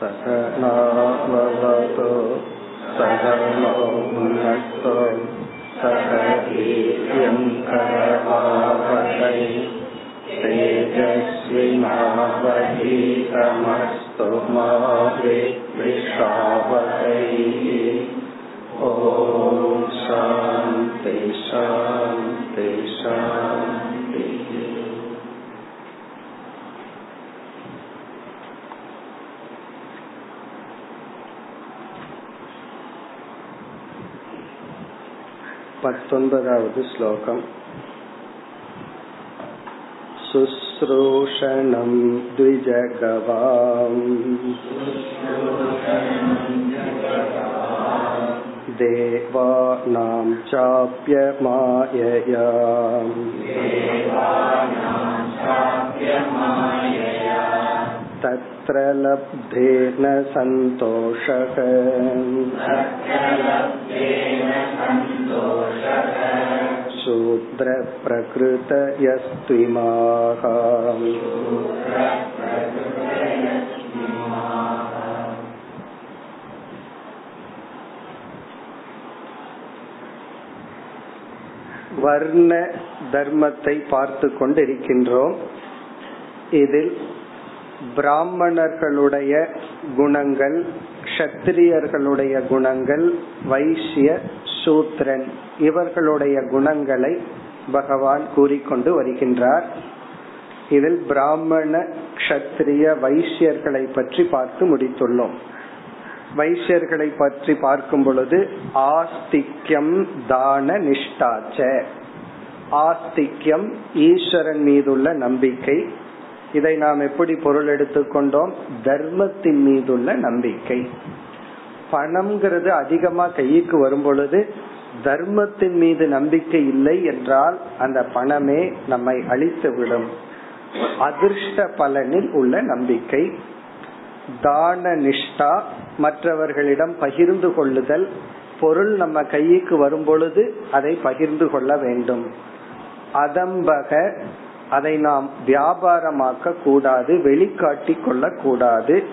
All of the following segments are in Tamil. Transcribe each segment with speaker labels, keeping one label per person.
Speaker 1: सहनाववतो सहनौ भुनक्तो सह वीर्यङ्करवावहै तेजस्विनावधीतमस्तु मा विद्विषावहैः ॐ शान्ति शान्ति शान्तिः पत्तोन्पदावद् श्लोकम् शुश्रूषणं द्विजगवाम् देवानां चाप्यमायया तत्र लब्धेन सन्तोषः शूद्रप्रकृतयस्त्विमाः வர்ண தர்மத்தை பார்த்து கொண்டிருக்கின்றோம் இதில் பிராமணர்களுடைய குணங்கள் கஷத்திரியர்களுடைய குணங்கள் வைசிய சூத்ரன் இவர்களுடைய குணங்களை பகவான் கூறிக்கொண்டு வருகின்றார். இதில் பிராமண கஷத்திரிய வைசியர்களை பற்றி பார்த்து முடித்துள்ளோம். வைசியர்களை பற்றி பார்க்கும் பொழுது ஆஸ்திக்யம் தான நிஷ்டாச்ச. ஆஸ்திக்யம் ஈஸ்வரன் மீதுள்ள நம்பிக்கை. இதை நாம் எப்படி பொருள் எடுத்துக்கொண்டோம்? தர்மத்தின் மீதுள்ள நம்பிக்கை. பணம்ங்கிறது அதிகமா கைக்கு வரும் பொழுது தர்மத்தின் மீது நம்பிக்கை இல்லை என்றால் அந்த பணமே நம்மை அழித்து விடும் அதிர்ஷ்ட பலனில் உள்ள நம்பிக்கை. தான நிஷ்டா மற்றவர்களிடம் பகிர்ந்து கொள்ளுதல். பொருள் நம்ம கைக்கு வரும் பொழுது அதை பகிர்ந்து கொள்ள வேண்டும். அதம்பக அதை நாம் வியாபாரமாக்க கூடாது வெளிக்காட்டி கொள்ள கூடாது.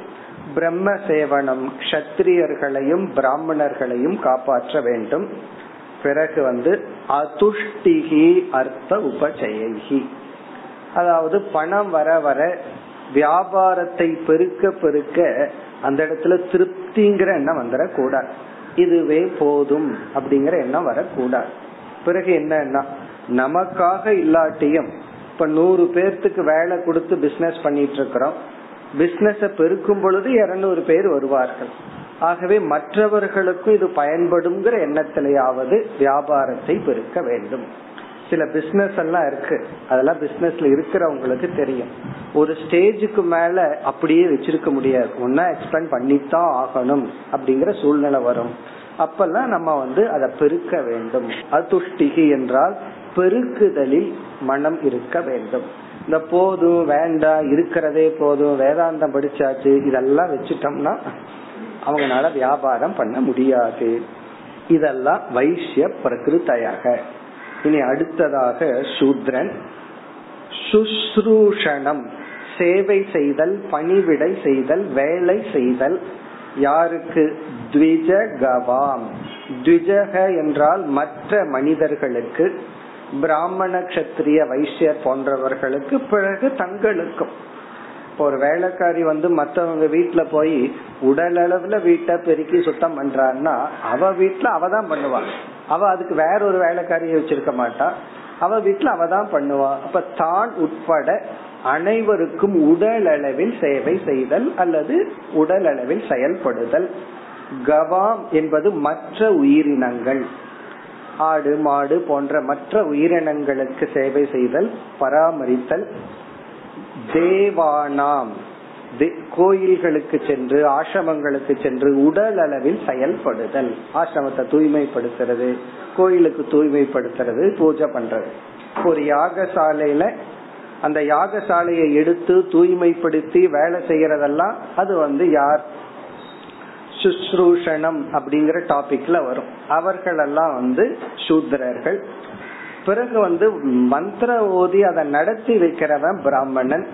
Speaker 1: பிரம்ம சேவனம் கஷத்திரியர்களையும் பிராமணர்களையும் காப்பாற்ற வேண்டும். பிறகு வந்து அதுஷ்டிகி அர்த்த உபஜயகி அதாவது பணம் வர வர வியாபாரத்தை பெருக்க பெருக்க அந்த இடத்துல திருப்திங்கிற எண்ணம் வந்துடக்கூடாது இதுவே போதும் அப்படிங்கிற எண்ணம் வரக்கூடாது. பிறகு என்னன்னா நமக்காக இல்லாட்டியும் இப்ப நூறு பேர்த்துக்கு வேலை கொடுத்து பிசினஸ் பண்ணிட்டு இருக்கிறோம். பிசினஸ பெருக்கும் பொழுது இருநூறு பேர் வருவார்கள். ஆகவே மற்றவர்களுக்கும் இது பயன்படுங்கிற எண்ணத்திலேயாவது வியாபாரத்தை பெருக்க வேண்டும். சில பிசினஸ் எல்லாம் இருக்கு. அதெல்லாம் பிசினஸ்ல இருக்கிறவங்களுக்கு தெரியும். ஒரு ஸ்டேஜுக்கு மேல அப்படியே வச்சிருக்க முடியாது. ஒன்னா எக்ஸ்பிளைன் பண்ணித்தான் ஆகணும் அப்படிங்கிற சூழ்நிலை வரும். அப்பெல்லாம் நம்ம வந்து அதை பெருக்க வேண்டும். அதுஷ்டிகி என்றால் பெருக்குதலில் மனம் இருக்க வேண்டும். இந்த போதும் வேண்டாம் இருக்கிறதே போதும் வேதாந்தம் படிச்சாச்சு இதெல்லாம் வச்சுட்டோம்னா அவங்களால வியாபாரம் பண்ண முடியாது. இதெல்லாம் வைசிய பிரகிருத்தையாக. இனி அடுத்ததாக சூத்ரன். சுஸ்ரூஷணம். சேவை செய்தல் பணிவிடை செய்தல் வேலை செய்தல். யாருக்கு? த்விஜகவாம். த்விஜக என்றால் மற்ற மனிதர்களுக்கு. பிராமண கஷத்திரிய வைசியர் போன்றவர்களுக்கு பிறகு தங்களுக்கும். ஒரு வேலைக்காரி வந்து மத்தவங்க வீட்டுல போய் உடல் அளவுல வீட்டை பெருக்கி சுத்தம் பண்றான்னா அவ வீட்டுல அவ தான் பண்ணுவா. அவ அதுக்கு வேற ஒரு வேலைக்காரியை வச்சிருக்க மாட்டா. அவ வீட்டுல அவ தான் பண்ணுவா. அப்ப தான் உட்பட அனைவருக்கும் உடல் அளவில் சேவை செய்தல் அல்லது உடல் அளவில் செயல்படுதல். கவாம் என்பது மற்ற உயிரினங்கள். ஆடு மாடு போன்ற மற்ற உயிரினங்களுக்கு சேவை செய்தல் பராமரித்தல். தேவானாம். கோயில்களுக்கு சென்று ஆசிரமங்களுக்கு சென்று உடல் அளவில் செயல்படுதல். ஆசிரமத்தை தூய்மைப்படுத்துறது கோயிலுக்கு தூய்மைப்படுத்துறது பூஜை பண்றது. ஒரு யாகசாலையில அந்த யாகசாலையை எடுத்து தூய்மைப்படுத்தி வேலை செய்யறதெல்லாம் அது வந்து யார்? சுஸ்ரூஷணம் அப்படிங்கிற டாபிக்ல வரும். அவர்கள் எல்லாம் வந்து சூத்திரர்கள். பிறகு வந்து மந்திர ஓதி அதை நடத்தி வைக்கிறவன் பிராமணன்.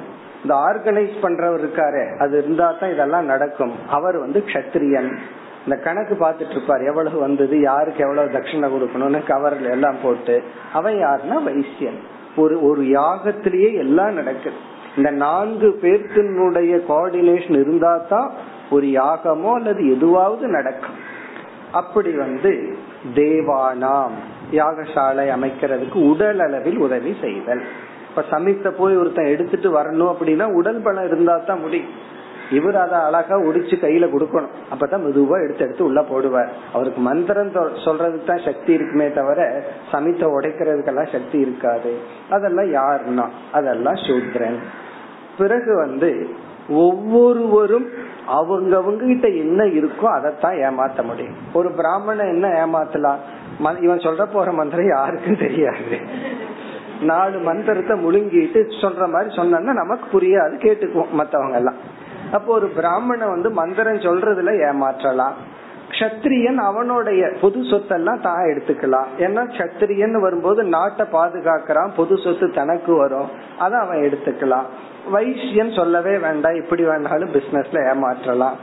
Speaker 1: இந்த ஆர்கனைஸ் பண்றவர் இருக்காரு அது இருந்தா தான் இதெல்லாம் நடக்கும். அவர் வந்து கஷத்திரியன். இந்த கணக்கு பார்த்துட்டு இருப்பார் எவ்வளவு வந்தது யாருக்கு எவ்வளவு தட்சிணை கொடுக்கணும்னு கவர்ல எல்லாம் போட்டு. அவன் யாருன்னா வைசியன் ஒரு ஒரு யாகத்திலேயே எல்லாம் நடக்குது. இந்த நான்கு பேர்த்தினுடைய கோஆர்டினேஷன் இருந்தா தான் ஒரு யாகமோ அல்லது எதுவாவது நடக்கும். அப்படி வந்து தேவானாம் யாகசாலை அமைக்கிறதுக்கு உடல் அளவில் உதவி செய்தல். இப்ப சமீபத்தை போய் ஒருத்தன் எடுத்துட்டு வரணும் அப்படின்னா உடல் பலம் இருந்தா தான் முடியும். இவர் அதை அழகா உடிச்சு கையில கொடுக்கணும். அப்பதான் மெதுவா எடுத்து எடுத்து உள்ள போடுவார். அவருக்கு மந்திரம் சொல்றதுக்கு தான் சக்தி இருக்குமே தவிர சமித்த உடைக்கிறதுக்கெல்லாம் சக்தி இருக்காது. அதெல்லாம் யாருன்னா அதெல்லாம் சூத்ரன். பிறகு வந்து ஒவ்வொருவரும் அவங்கவங்க கிட்ட என்ன இருக்கோ அதைத்தான் ஏமாத்த முடியும். ஒரு பிராமணன் என்ன ஏமாத்தலாம்? இவன் சொல்ற போற மந்திரம் யாருக்கும் தெரியாது. நாலு மந்திரத்தை முழுங்கிட்டு சொல்ற மாதிரி சொன்னா நமக்கு புரியாது கேட்டுக்குவோம் மத்தவங்க எல்லாம் அப்போ ஒரு பிராமணன் வந்து மந்திரம் சொல்றதுல ஏமாற்றலாம். கத்திரியன் அவனுடைய பொது சொத்தெல்லாம் தான் எடுத்துக்கலாம். ஏன்னா கத்திரியன் வரும்போது நாட்டை பாதுகாக்கிறான் பொது சொத்து தனக்கு வரும். அதை அவன் எடுத்துக்கலாம். வைசியன் சொல்லவே வேண்டாம். இப்படி வேணாலும் பிசினஸ்ல ஏமாற்றலாம்.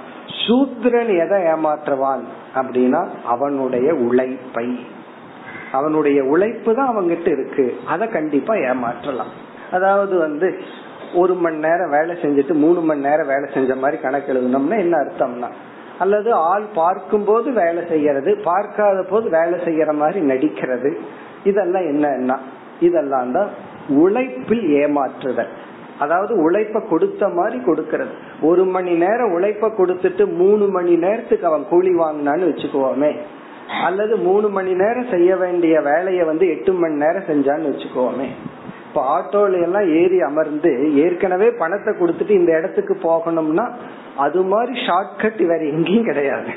Speaker 1: சூத்ரன் எதை ஏமாற்றுவான் அப்படின்னா அவனுடைய உழைப்பை. அவனுடைய உழைப்பு தான் அவங்கிட்ட இருக்கு. அதை கண்டிப்பா ஏமாற்றலாம். அதாவது வந்து ஒரு மணி நேரம் வேலை செஞ்சுட்டு மூணு மணி நேரம் வேலை செஞ்ச மாதிரி கணக்கு எழுதணும்னா என்ன அர்த்தம்னா அல்லது ஆள் பார்க்கும் போது வேலை செய்யறது பார்க்காத போது வேலை செய்யற மாதிரி நடிக்கிறது. இதெல்லாம் என்னன்னா இதெல்லாம் தான் உழைப்பில் ஏமாற்றுதல். அதாவது உழைப்ப கொடுத்த மாதிரி கொடுக்கறது. ஒரு மணி நேரம் உழைப்ப கொடுத்துட்டு மூணு மணி நேரத்துக்கு அவன் கூலி வாங்கினான்னு வச்சுக்குவோமே அல்லது மூணு மணி நேரம் செய்ய வேண்டிய வேலையை வந்து எட்டு மணி நேரம் செஞ்சான்னு வச்சுக்கோமே. இப்ப ஆட்டோல எல்லாம் ஏறி அமர்ந்து ஏற்கனவே பணத்தை கொடுத்துட்டு இந்த இடத்துக்கு போகணும்னா அது மாதிரி ஷார்ட்கட் வேற எங்கேயும் கிடையாது.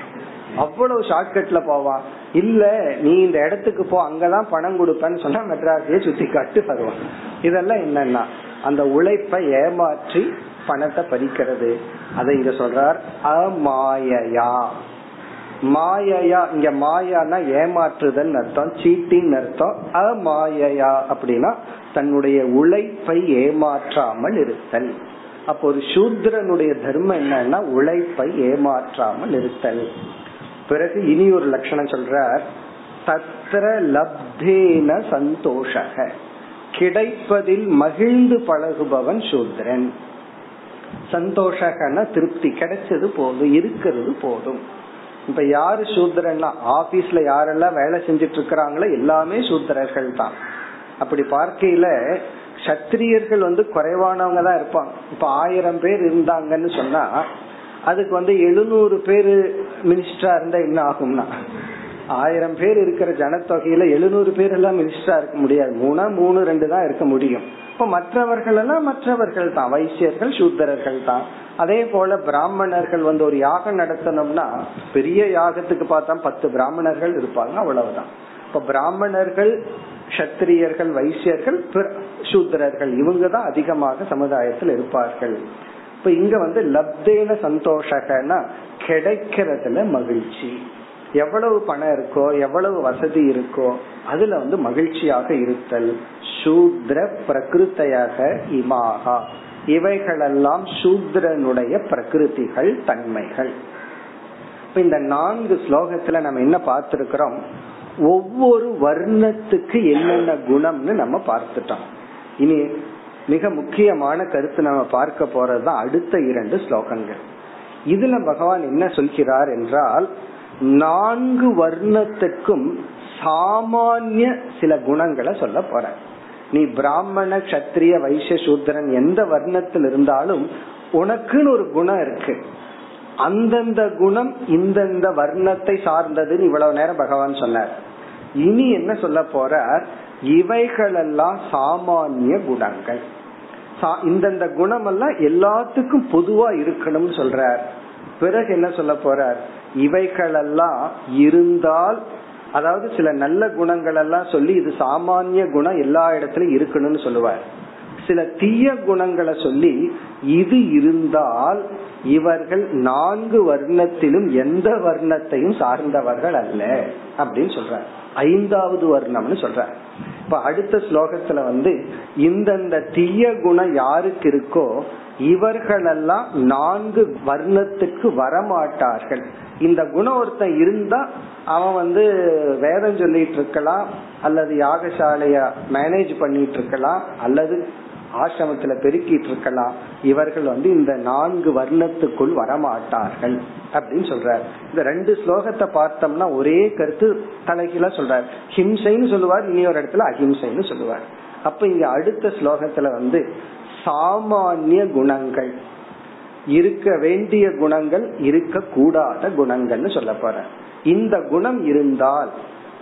Speaker 1: அவ்வளவு ஷார்ட்கட்ல போவான் இல்ல நீ இந்த இடத்துக்கு போ அங்கதான் பணம் கொடுப்பேன்னு சொன்னா மெட்ராஸையே சுத்தி காட்டு வருவான். இதெல்லாம் என்னன்னா அந்த உழைப்பை ஏமாற்றி பணத்தை பறிக்கிறது. அதை இங்க சொல்றார் அமாயயா. மாயையா இங்க மாயானா ஏமாற்றுதல் அர்த்தம் சீட்டிங் அர்த்தம் அமாயையா அப்படின்னா தன்னுடைய உழைப்பை ஏமாற்றாமல் இருத்தல். அப்போ ஒரு சூத்ரனுடைய தர்மம் என்னன்னா உழைப்பை ஏமாற்றாமல் இருத்தல். பிறகு இனி ஒரு லட்சணம் சொல்றார் தத்திர லப்தேன சந்தோஷக. கிடைப்பதில் மகிழ்ந்து பழகுபவன் சூத்ரன். சந்தோஷகன திருப்தி கிடைச்சது போதும் இருக்கிறது போதும். இப்ப யாரு சூத்திரன்னா ஆபீஸ்ல யாரெல்லாம் வேலை செஞ்சிட்டு இருக்கிறாங்களோ எல்லாமே சூத்திரர்கள் தான் அப்படி பார்க்கையில சத்திரியர்கள் வந்து குறைவானவங்க தான் இருப்பாங்க. இப்ப ஆயிரம் பேர் இருந்தாங்கன்னு சொன்னா அதுக்கு வந்து எழுநூறு பேரு மினிஸ்டரா இருந்தா என்ன ஆகும்னா ஆயிரம் பேர் இருக்கிற ஜனத்தொகையில எழுநூறு பேர் எல்லாம் மினிஸ்டரா இருக்க முடியாது. மூணா மூணு ரெண்டு தான் இருக்க முடியும். இப்ப மற்றவர்கள் எல்லாம் மற்றவர்கள் தான். வைசியர்கள் சூத்திரர்கள் தான். அதே போல பிராமணர்கள் வந்து ஒரு யாகம் நடத்தணும்னா பெரிய யாகத்துக்கு பார்த்தா பத்து பிராமணர்கள் இருப்பாங்க அவ்வளவுதான். இப்ப பிராமணர்கள் சத்திரியர்கள் வைசியர்கள் சூத்திரர்கள் இவங்க தான் அதிகமாக சமுதாயத்தில் இருப்பார்கள். இப்ப இங்க வந்து லப்தேன சந்தோஷகனா கிடைக்கிறதுல மகிழ்ச்சி. எவ்வளவு பணம் இருக்கோ எவ்வளவு வசதி இருக்கோ அதுல வந்து மகிழ்ச்சியாக இருத்தல். சூத்ர பிரகிருத்தையாக இமாகா. இவைகளெல்லாம் சூத்ரனுடைய பிரகிருதிகள் தன்மைகள். இந்த நான்கு ஸ்லோகத்துல நம்ம என்ன பார்த்திருக்கிறோம்? ஒவ்வொரு வர்ணத்துக்கு என்னென்ன குணம்னு நம்ம பார்த்துட்டோம். இனி மிக முக்கியமான கருத்து நம்ம பார்க்க போறதுதான் அடுத்த இரண்டு ஸ்லோகங்கள். இதுல பகவான் என்ன சொல்கிறார் என்றால் நான்கு வர்ணத்துக்கும் சாமானிய சில குணங்களை சொல்ல போற. நீ பிராமண கத்திரிய வைசிய சூத்திரன் எந்த வர்ணத்தில் இருந்தாலும் உனக்குன்னு ஒரு குணம் இருக்கு. அந்தந்த குணம் இந்தந்த வர்ணத்தை சார்ந்ததுன்னு இவ்வளவு நேரம் பகவான் சொன்னார். இனி என்ன சொல்ல போறார்? இவைகளெல்லாம் சாமானிய குணங்கள். இந்தந்த குணம் எல்லாம் எல்லாத்துக்கும் பொதுவா இருக்கணும்னு சொல்றார். பிறகு என்ன சொல்ல போறார்? இவைகளெல்லாம் இருந்தால் அதாவது சில நல்ல குணங்கள் எல்லாம் சொல்லி இது சாமானிய குணம் எல்லா இடத்துலயும் இருக்கணும்னு சொல்லுவார். சில தீய குணங்களை சொல்லி இது இருந்தால் இவர்கள் நான்கு வர்ணத்திலும் எந்த வர்ணத்தையும் சார்ந்தவர்கள் அல்ல அப்படின்னு சொல்ற ஐந்தாவது வர்ணம்னு சொல்ற இப்ப அடுத்த ஸ்லோகத்துல வந்து இந்தந்த தீய குணம் யாருக்கு இருக்கோ இவர்களெல்லாம் நான்கு வர்ணத்துக்கு வரமாட்டார்கள். இந்த குணம் ஒருத்தன் இருந்தா அவன் வந்து வேதம் சொல்லிட்டு இருக்கலாம் அல்லது யாகசாலைய மேனேஜ் பண்ணிட்டு இருக்கலாம் அல்லது ஆசிரமத்துல பெருக்கிட்டு இருக்கலாம். இவர்கள் வந்து இந்த நான்கு வர்ணத்துக்குள் வரமாட்டார்கள் அப்படின்னு சொல்றார். இந்த ரெண்டு ஸ்லோகத்தை பார்த்தோம்னா ஒரே கருத்து தலைகீழா சொல்றார். ஹிம்சைன்னு சொல்லுவார் இனி ஒரு இடத்துல அஹிம்சைன்னு சொல்லுவார். அப்ப இங்க அடுத்த ஸ்லோகத்துல வந்து சாமானிய குணங்கள். இருக்க வேண்டிய குணங்கள் இருக்க கூடாத குணங்கள்னு சொல்ல போற. இந்த குணம் இருந்தால்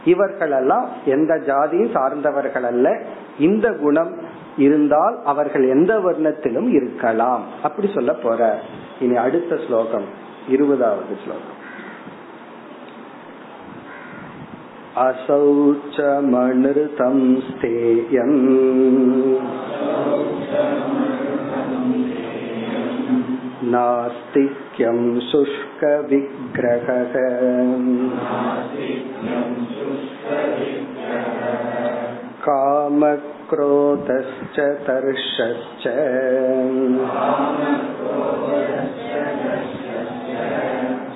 Speaker 1: இவர்களெல்லாம் எந்த ஜாதியும் சார்ந்தவர்கள் அல்ல. இந்த குணம் இருந்தால் அவர்கள் எந்த வர்ணத்திலும் இருக்கலாம். அப்படி சொல்ல போற. இனி அடுத்த ஸ்லோகம் இருபதாவது ஸ்லோகம். असौ च मणृतं स्थेयम् नास्तिक्यं शुष्कविग्रहः कामक्रोधश्च तर्षश्च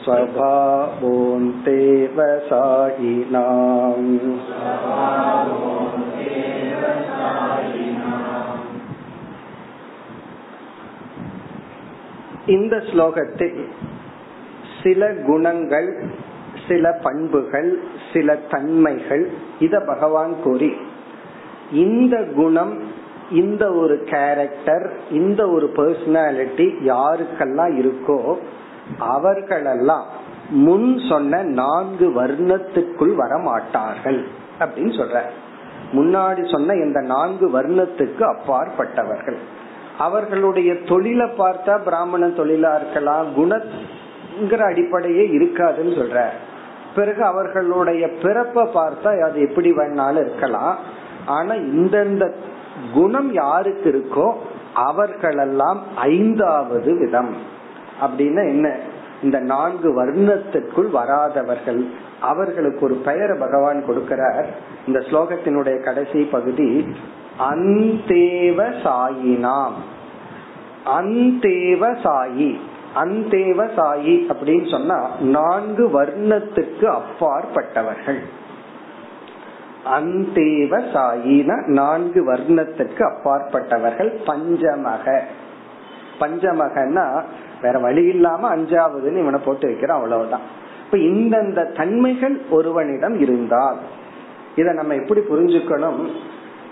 Speaker 1: स्वभावोऽन्तेव सायिनाम् இந்த ஸ்லோகத்தில் சில குணங்கள் சில பண்புகள் சில தன்மைகள் இத பகவான் கூறி இந்த குணம் இந்த ஒரு கேரக்டர் இந்த ஒரு பர்சனாலிட்டி யாருக்கெல்லாம் இருக்கோ அவர்களெல்லாம் முன் சொன்ன நான்கு வர்ணத்துக்குள் வர மாட்டார்கள் அப்படின்னு சொல்ற. முன்னாடி சொன்ன இந்த நான்கு வர்ணத்துக்கு அப்பாற்பட்டவர்கள். அவர்களுடைய தொழிலை பார்த்தா பிராமண தொழிலா இருக்கலாம் குணங்கிற அடிப்படையே இருக்காதுன்னு சொல்ற. பிறகு அவர்களுடைய பிறப்பை பார்த்தா அது எப்படி வேணாலும் இருக்கலாம். ஆனா இந்தந்த குணம் யாருக்கு இருக்கோ அவர்களெல்லாம் ஐந்தாவது விதம். அப்படின்னா என்ன? இந்த நான்கு வர்ணத்திற்குள் வராதவர்கள் அவர்களுக்கு ஒரு பெயரை பகவான் கொடுக்கிறார். இந்த ஸ்லோகத்தினுடைய கடைசி பகுதி அந்தேவ சாயினாம் அந்தேவ சாயி. அந்தேவ சாயி அப்படின்னு சொன்னா நான்கு வர்ணத்துக்கு அப்பாற்பட்டவர்கள். அந்தேவ சாயின நான்கு வர்ணத்துக்கு அப்பாற்பட்டவர்கள் பஞ்சமக. பஞ்சமகன்னா வேற வழி இல்லாம அஞ்சாவதுன்னு இவனை போட்டு வைக்கிறான் அவ்வளவுதான். இப்ப இந்தந்த தன்மைகள் ஒருவனிடம் இருந்தால் இத நம்ம எப்படி புரிஞ்சுக்கணும்?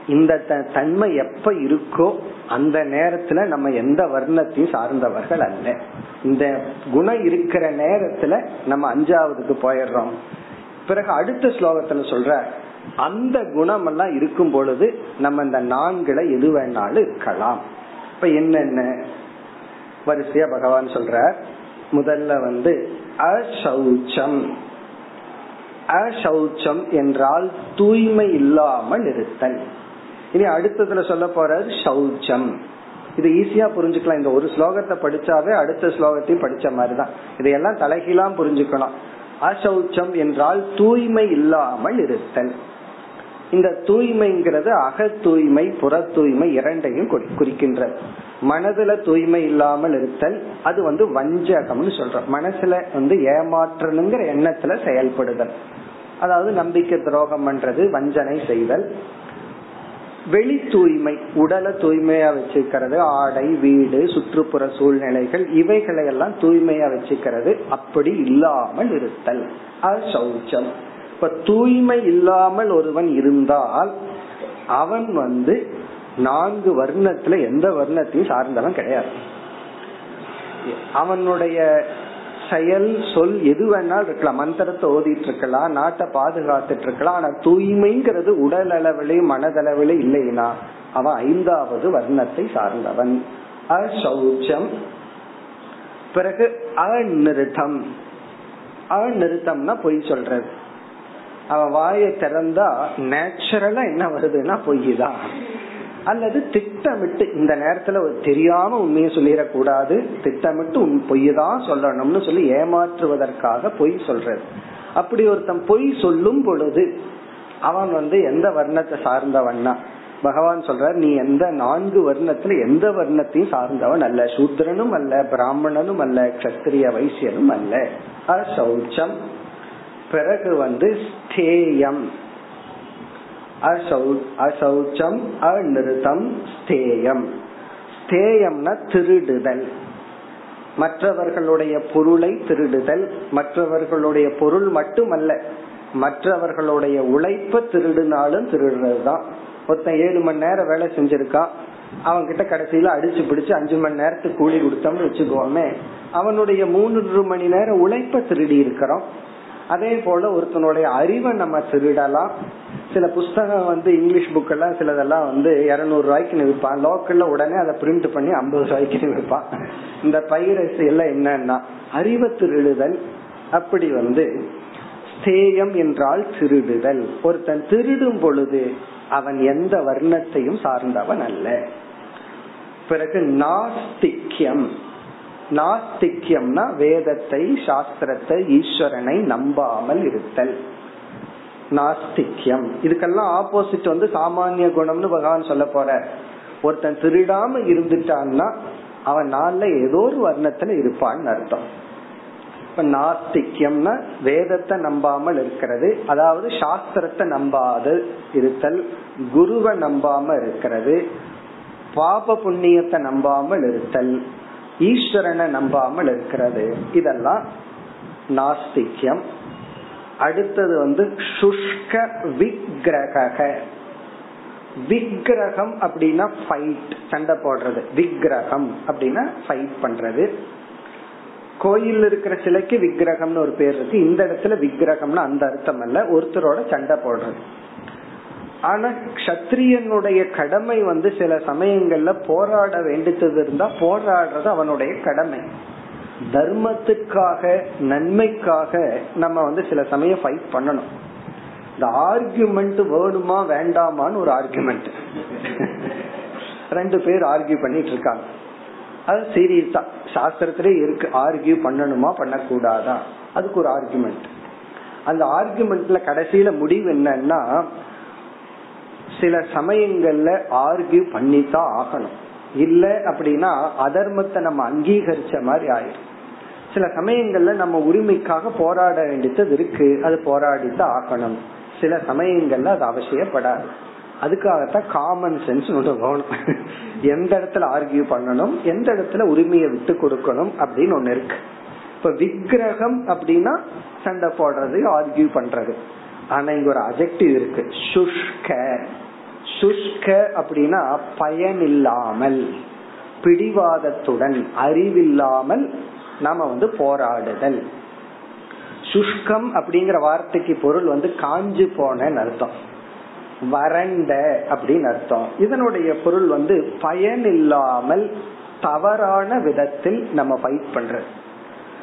Speaker 1: இந்த தன்மை எப்ப இருக்கோ அந்த நேரத்துல நம்ம எந்த வர்ணத்தையும் சார்ந்தவர்கள் அல்ல. இந்த குணம் இருக்கிற நேரத்துல நம்ம அஞ்சாவதுக்கு போயிடுறோம். பிறகு அடுத்த ஸ்லோகத்துல சொல்ற அந்த குணம் எல்லாம் இருக்கும் பொழுது நம்ம இந்த நான்குல எது வேணாலும் இருக்கலாம். இப்ப என்னென்ன? வரிசையா பகவான் சொல்ற முதல்ல வந்து அசௌச்சம். அசௌச்சம் என்றால் தூய்மை இல்லாமல் இருத்தல். இனி அடுத்ததுல சொல்ல போறது சௌச்சம் இது ஈஸியா புரிஞ்சுக்கலாம். இந்த ஒரு ஸ்லோகத்தை படிச்சாவே அடுத்த ஸ்லோகத்தையும் படிச்ச மாதிரிதான். இதையெல்லாம் தலைகீழாம் புரிஞ்சுக்கலாம் அசௌச்சம் என்றால் தூய்மை இல்லாமல் இருத்தல். இந்த தூய்மைங்கிறது அக தூய்மை புற தூய்மை இரண்டையும் குறிக்கின்றது மனதுல தூய்மை இல்லாமல் இருத்தல் அது வந்து வஞ்சகம்னு சொல்றோம். மனசுல வந்து ஏமாற்றணுங்கிற எண்ணத்துல செயல்படுதல். அதாவது நம்பிக்கை துரோகம் பண்றது வஞ்சனை செய்தல். வெளி தூய்மை உடலை தூய்மையா வச்சுக்கிறது ஆடை வீடு சுற்றுப்புற சூழ்நிலைகள் இவைகளை எல்லாம் தூய்மையா வச்சுக்கிறது. அப்படி இல்லாமல் இருத்தல். அசௌச்சம் இப்ப தூய்மை இல்லாமல் ஒருவன் இருந்தால் அவன் வந்து நான்கு வர்ணத்துல எந்த வர்ணத்தையும் சார்ந்தவன் கிடையாது. அவனுடைய செயல் சொல் எது வேணாலும் இருக்கலாம். மந்திரத்தை ஓதிட்டு இருக்கலாம் நாட்டை பாதுகாத்துட்டு இருக்கலாம். ஆனா தூய்மைங்கிறது உடல் அளவிலையும் மனதளவிலே இல்லைன்னா அவன் ஐந்தாவது வர்ணத்தை சார்ந்தவன். அசௌச்சம். பிறகு அநிருத்தம். அநிருத்தம்னா பொய் சொல்றது. அவன் வாயை திறந்தா நேச்சுரலா என்ன வருதுன்னா பொய் தான் அல்லது திட்டமிட்டு இந்த நேரத்துல தெரியாம உண்மையை சொல்லிடக்கூடாது திட்டமிட்டு உன் பொய் தான் சொல்லணும்னு சொல்லி ஏமாற்றுவதற்காக பொய் சொல்றது. அப்படி ஒருத்தன் பொய் சொல்லும் பொழுது அவன் வந்து எந்த வர்ணத்தை சார்ந்தவன்னா? பகவான் சொல்றார் நீ எந்த நான்கு வர்ணத்துல எந்த வர்ணத்தையும் சார்ந்தவன் அல்ல. சூத்ரனும் அல்ல பிராமணனும் அல்ல கத்திரிய வைசியனும் அல்ல. அசௌச்சம். பிறகு வந்து ஸ்தேயம். அசௌச்சம் அநிருத்தம் ஸ்தேயம். ஸ்தேயம்னா திருடுதல். மற்றவர்களுடைய பொருளை திருடுதல். மற்றவர்களுடைய பொருள் மட்டுமல்ல மற்றவர்களுடைய உழைப்ப திருடினாலும் திருடுறதுதான். ஒருத்தன் ஏழு மணி நேரம் வேலை செஞ்சிருக்கான் அவன் கிட்ட கடைசியில அடிச்சு பிடிச்சு அஞ்சு மணி நேரத்துக்கு கூலி கொடுத்தோம்னு வச்சுக்கோமே அவனுடைய மூன்று மணி நேரம் உழைப்ப திருடி இருக்கிறோம் அதே போல ஒருத்தனுடைய அறிவை நம்ம திருடலாம். சில புஸ்தகம் வந்து இங்கிலீஷ் புக் எல்லாம் சிலதெல்லாம் வந்து இருநூறு ரூபாய்க்கு விற்பான். லோக்கல்ல உடனே அதை பிரிண்ட் பண்ணி ஐம்பது ரூபாய்க்கு விற்பான். இந்த பைரசி எல்லாம் என்னன்னா அறிவை திருடுதல். அப்படி வந்து ஸ்தேயம் என்றால் திருடுதல். ஒருத்தன் திருடும் பொழுது அவன் எந்த வர்ணத்தையும் சார்ந்தவன் அல்ல. பிறகு நாஸ்திக்யம். நாஸ்திக்யம்னா வேதத்தை சாஸ்திரத்தை ஈஸ்வரனை நம்பாமல் இருத்தல். நாஸ்திக்யம் இதுக்கெல்லாம் ஆப்போசிட் வந்து சாமானிய குணம்னு பகவான் சொல்ல போற. ஒருத்தன் திருடாம இருந்துட்டான்னா அவன் நாள்ல ஏதோ ஒரு வர்ணத்துல இருப்பான்னு அர்த்தம். இப்ப நாஸ்திக்யம்னா வேதத்தை நம்பாமல் இருக்கிறது அதாவது சாஸ்திரத்தை நம்பாது இருத்தல் குருவை நம்பாம இருக்கிறது பாப புண்ணியத்தை நம்பாமல் இருத்தல். ஈஸ்வரனை நம்பாமல் இருக்கிறது. இதெல்லாம் நாஸ்திக்யம். அடுத்தது வந்து சுஷ்க விக்கிரக விக்கிரகம் அப்படின்னா ஃபைட் சண்டை போடுறது. விக்கிரகம் அப்படின்னா ஃபைட் பண்றது. கோயில் இருக்கிற சிலைக்கு விக்கிரகம்னு ஒரு பேர் இருக்கு. இந்த இடத்துல விக்கிரகம்னு அந்த அர்த்தம் அல்ல. ஒருத்தரோட சண்டை போடுறது. ஆனா கத்திரியனுடைய கடமை வந்து சில சமயங்கள்ல போராட வேண்டியது இருந்தா போராடுறது அவனுடைய கடமை. தர்மத்துக்காக நன்மைக்காக நம்ம வந்து சில சமயம் ஃபைட் பண்ணணும். இந்த ஆர்குமெண்ட் வேணுமா வேண்டாமான்னு ஒரு ஆர்குமெண்ட் ரெண்டு பேர் ஆர்கியூ பண்ணிட்டு இருக்காங்க. அது சீரியஸா சாஸ்திரத்திலே இருக்கு. ஆர்கியூ பண்ணணுமா பண்ணக்கூடாதா? அதுக்கு ஒரு ஆர்குமெண்ட் அந்த ஆர்குமெண்ட்ல கடைசியில முடிவு என்னன்னா சில சமயங்கள்ல ஆர்கியூ பண்ணித்தான் ஆகணும். இல்ல அப்படின்னா அதர்மத்தை நம்ம அங்கீகரிச்ச மாதிரி ஆயிரும். சில சமயங்கள்ல நம்ம உரிமைக்காக போராட வேண்டியது இருக்கு அது போராடித்தான் ஆகணும். சில சமயங்கள்ல அது அவசியப்படாது. அதுக்காகத்தான் காமன் சென்ஸ் வேணும். எந்த இடத்துல ஆர்கியூ பண்ணணும் எந்த இடத்துல உரிமையை விட்டு கொடுக்கணும் அப்படின்னு ஒண்ணு இருக்கு. இப்ப விக்கிரகம் அப்படின்னா சண்டை போடுறது ஆர்கியூ பண்றது. ஆனா இங்க ஒரு அஜெக்டிவ் இருக்கு சுஷ்க. சுஷ்க அப்படின்னா பயனில்லாமல் பிடிவாதத்துடன் அறிவில்லாமல் நாம வந்து போராடுதல். சுஷ்கம் அப்படிங்கிற வார்த்தைக்கு பொருள் வந்து காஞ்சு போன அர்த்தம். வறண்ட அப்படின்னு அர்த்தம். இதனுடைய பொருள் வந்து பயன் இல்லாமல் தவறான விதத்தில் நம்ம ஃபைட் பண்றது.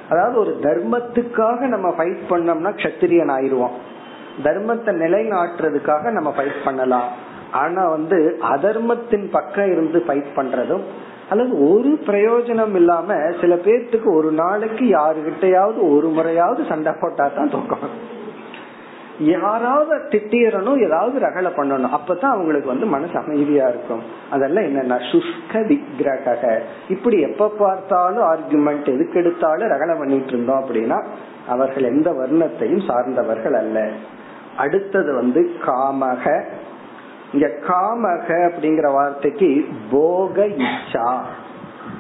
Speaker 1: அதாவது ஒரு தர்மத்துக்காக நம்ம ஃபைட் பண்ணோம்னா கத்திரியன் ஆயிடுவோம் தர்மத்தை நிலைநாட்டுறதுக்காக நம்ம ஃபைட் பண்ணலாம். ஆனா வந்து அதர்மத்தின் பக்கம் இருந்து ஃபைட் பண்றதும் அல்லது ஒரு பிரயோஜனம் இல்லாம சில பேர்த்துக்கு ஒரு நாளைக்கு யாருகிட்டயாவது ஒரு முறையாவது சண்டை போட்டா தான் தூக்கம். யாராவது திட்டிடணும் ஏதாவது ரகலை பண்ணணும் அப்பதான் அவங்களுக்கு வந்து மனசு அமைதியா இருக்கும். அதெல்லாம் என்னன்னா சுஷ்க விக்கிரக இப்படி எப்ப பார்த்தாலும் ஆர்குமெண்ட் எதுக்கு எடுத்தாலும் ரகலை பண்ணிட்டு இருந்தோம் அப்படின்னா அவர்கள் எந்த வர்ணத்தையும் சார்ந்தவர்கள் அல்ல. அடுத்தது வந்து காமக. இங்க காமக அப்படிங்கிற வார்த்தைக்கு போக இச்சா.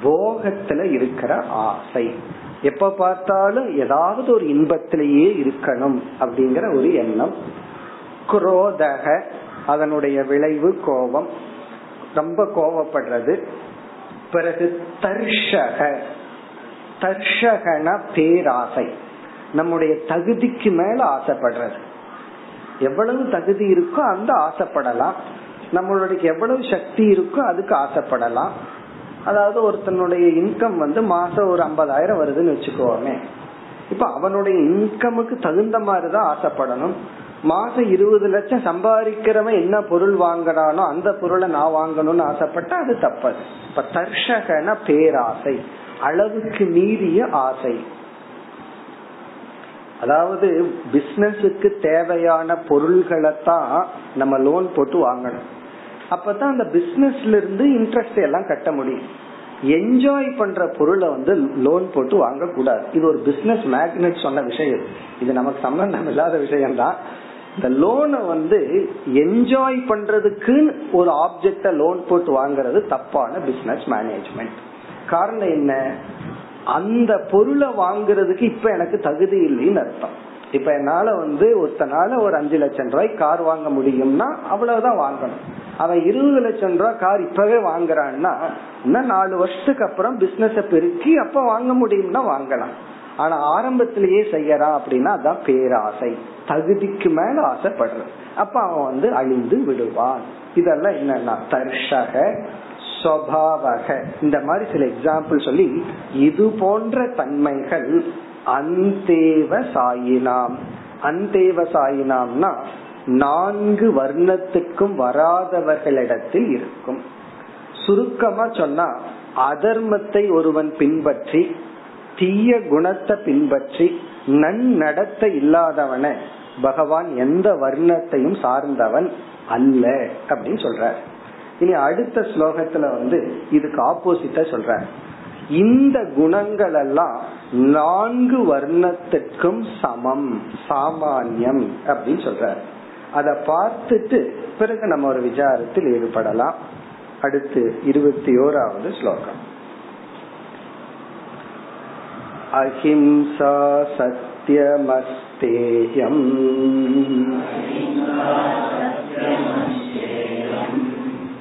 Speaker 1: போகத்துல இருக்கிற ஆசை. எப்ப பார்த்தாலும் ஏதாவது ஒரு இன்பத்திலேயே இருக்கணும் அப்படிங்கிற ஒரு எண்ணம். குரோதக அதனுடைய விளைவு கோபம். ரொம்ப கோபப்படுறது. பிறகு தர்ஷக. தர்ஷகன பேராசை. நம்முடைய தகுதிக்கு மேல ஆசைப்படுறது. எவ்வளவு தகுதி இருக்கோ அந்த ஆசைப்படலாம். நம்மளுடைய எவ்வளவு சக்தி இருக்கோ அதுக்கு ஆசைப்படலாம். அதாவது ஒருத்தனுடைய இன்கம் வந்து மாசம் ஒரு ஐம்பதாயிரம் வருதுன்னு வச்சுக்கோமே. இப்ப அவனுடைய இன்கமுக்கு தகுந்த மாதிரிதான் ஆசைப்படணும். மாசம் இருபது லட்சம் சம்பாதிக்கிறவன் என்ன பொருள் வாங்குறானோ அந்த பொருளை நான் வாங்கணும்னு ஆசைப்பட்டா அது தப்பது. இப்ப தர்ஷகன பேராசை அளவுக்கு மீறிய ஆசை. அதாவது பிசினஸுக்கு தேவையான பொருள்களை தான் நம்ம லோன் போட்டு வாங்கணும். அப்பதான் அந்த பிசினஸ்ல இருந்து இன்ட்ரெஸ்ட் எல்லாம் கட்ட முடியும். என்ஜாய் பண்ற பொருளை வந்து லோன் போட்டு வாங்க கூடாது இது ஒரு பிசினஸ் மேக்னெட் சொன்ன விஷயம். இது நமக்கு சம்பந்தம் இல்லாத விஷயம் தான் இந்த லோனை வந்து என்ஜாய் பண்றதுக்கு ஒரு ஆப்ஜெக்ட லோன் போட்டு வாங்குறது தப்பான பிசினஸ் மேனேஜ்மெண்ட் காரணம் என்ன? அந்த பொருளை வாங்குறதுக்கு இப்ப எனக்கு தகுதி இல்லைன்னு அர்த்தம். இப்ப என்னால வந்து ஒருத்தனால ஒரு அஞ்சு லட்சம் ரூபாய் கார் வாங்க முடியும்னா அவ்வளவுதான் வாங்கணும். அவன் இருபது லட்சம் ரூபாய் கார் இப்பவே வாங்குறான்னா இன்னும் நாலு வருஷத்துக்கு அப்புறம் பிசினஸ் பெருக்கி அப்ப வாங்க முடியும்னா வாங்கலாம். ஆனா ஆரம்பத்திலேயே செய்யறான் அப்படின்னா அதான் பேராசை. தகுதிக்கு மேல ஆசைப்படுறது. அப்ப அவன் வந்து அழிந்து விடுவான். இதெல்லாம் என்னன்னா தர்ஷக ஸ்வபாவக இந்த மாதிரி சில எக்ஸாம்பிள் சொல்லி இது போன்ற தன்மைகள் அந்தேவ சாயினாம். அந்தேவ சாயினாம்னா நான்கு வர்ணத்துக்கும் வராதவர்களிடத்தில் இருக்கும். சுருக்கமா சொன்னா அதர்மத்தை ஒருவன் பின்பற்றி தீய குணத்தை பின்பற்றி நன்னடத்தை இல்லாதவன பகவான் எந்த வர்ணத்தையும் சார்ந்தவன் அல்ல அப்படின்னு சொல்றார். இனி அடுத்த ஸ்லோகத்துல வந்து இதுக்கு ஆப்போசிட்டா சொல்ற இந்த குணங்கள் எல்லாம் நான்கு வர்ணத்திற்கும் சமம் சாமானியம் அப்படின்னு சொல்ற அதை பார்த்துட்டு பிறகு நம்ம ஒரு விசாரத்தில் ஈடுபடலாம். அடுத்து இருபத்தி ஓராவது ஸ்லோகம். அஹிம்சா சத்தியமஸ்தேயம்.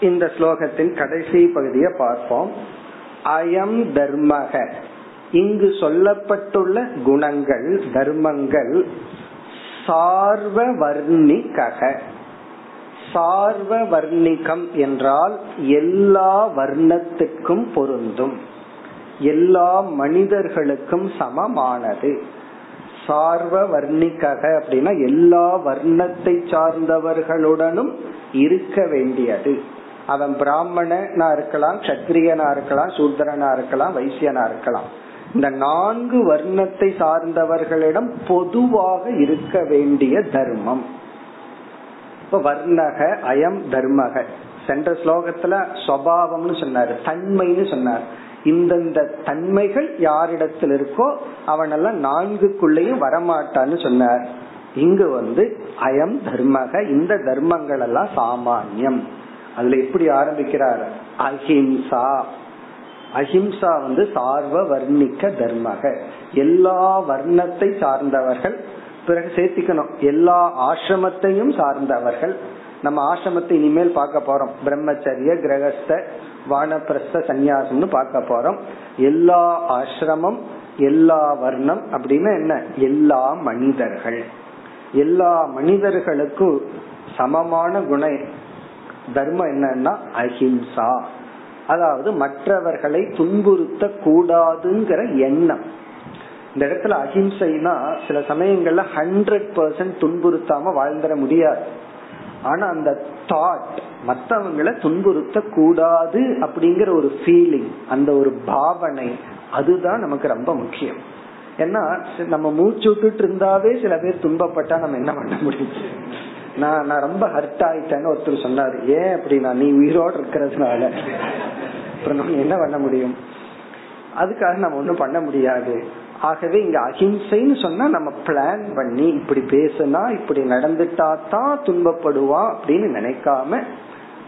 Speaker 1: இந்த ஸ்லோகத்தின் கடைசி பகுதியை பார்ப்போம். அயம் தர்மக. இங்கு சொல்லப்பட்டுள்ள குணங்கள் தர்மங்கள் சார்வ வர்ணிகக சார்வ என்றால் எல்லா வர்ணத்துக்கும் பொருந்தும். எல்லா மனிதர்களுக்கும் சமமானது. சார்வ வர்ணிக்கக அப்படின்னா எல்லா வர்ணத்தை சார்ந்தவர்களுடனும் இருக்க வேண்டியது. அவன் பிராமணனா இருக்கலாம் கத்திரியனா இருக்கலாம் சூத்திரனா இருக்கலாம் வைசியனா இருக்கலாம். இந்த நான்கு வர்ணத்தை சார்ந்தவர்களிடம் பொதுவாக இருக்க வேண்டிய தர்மம். இப்ப வர்ணக அயம் தர்மக. சென்ற ஸ்லோகத்துல சுவாவம்னு சொன்னாரு தன்மைன்னு சொன்னார். இந்தந்த தன்மைகள் யாரிடத்தில் இருக்கோ அவனெல்லாம் நான்குக்குள்ளேயும் வரமாட்டான்னு சொன்னார். இங்கு வந்து அயம் தர்மக இந்த தர்மங்கள் எல்லாம் சாமானியம். அதுல எப்படி ஆரம்பிக்கிறார்? அஹிம்சா. அஹிம்சா வந்து சார்வ வர்ணிக்க தர்மக. எல்லா வர்ணத்தை சார்ந்தவர்கள் பிறகு சேர்த்திக்கணும். எல்லா ஆசிரமத்தையும் சார்ந்தவர்கள். நம்ம ஆசிரமத்தை இனிமேல் பார்க்க போறோம். பிரம்மச்சரிய கிரகஸ்த வானப்பிரஸ்த சந்நியாசம்னு பார்க்க போறோம். எல்லா ஆசிரமம் எல்லா வர்ணம் அப்படின்னு என்ன? எல்லா மனிதர்கள். எல்லா மனிதர்களுக்கும் சமமான குணம் தர்மம் என்னன்னா அஹிம்சா. அதாவது மற்றவர்களை துன்புறுத்த கூடாதுங்கிற எண்ணம். இந்த இடத்துல அஹிம்சைனா சில சமயங்கள்ல ஹண்ட்ரட் பர்சன்ட் துன்புறுத்தாம வாழ்ந்துட முடியாது. ஆனா அந்த தாட் மற்றவங்களை துன்புறுத்த கூடாது அப்படிங்கிற ஒரு ஃபீலிங் அந்த ஒரு பாவனை அதுதான் நமக்கு ரொம்ப முக்கியம். ஏன்னா நம்ம மூச்சு விட்டுட்டு இருந்தாவே சில பேர் துன்பப்பட்டா நம்ம என்ன பண்ண முடியும்? நான் நான் ரொம்ப ஹர்ட் ஆயிட்டேன்னு ஒருத்தர் சொன்னாரு. ஏன் அப்படின்னா நீ உயிரோடு இருக்கிறதுனால. அப்புறம் நம்ம என்ன பண்ண முடியும்? அதுக்காக நம்ம ஒண்ணும் பண்ண முடியாது. ஆகவே இங்க அஹிம்சைன்னு சொன்னா நம்ம பிளான் பண்ணி இப்படி பேசுனா இப்படி நடந்துட்டா தான் துன்பப்படுவா அப்படின்னு நினைக்காம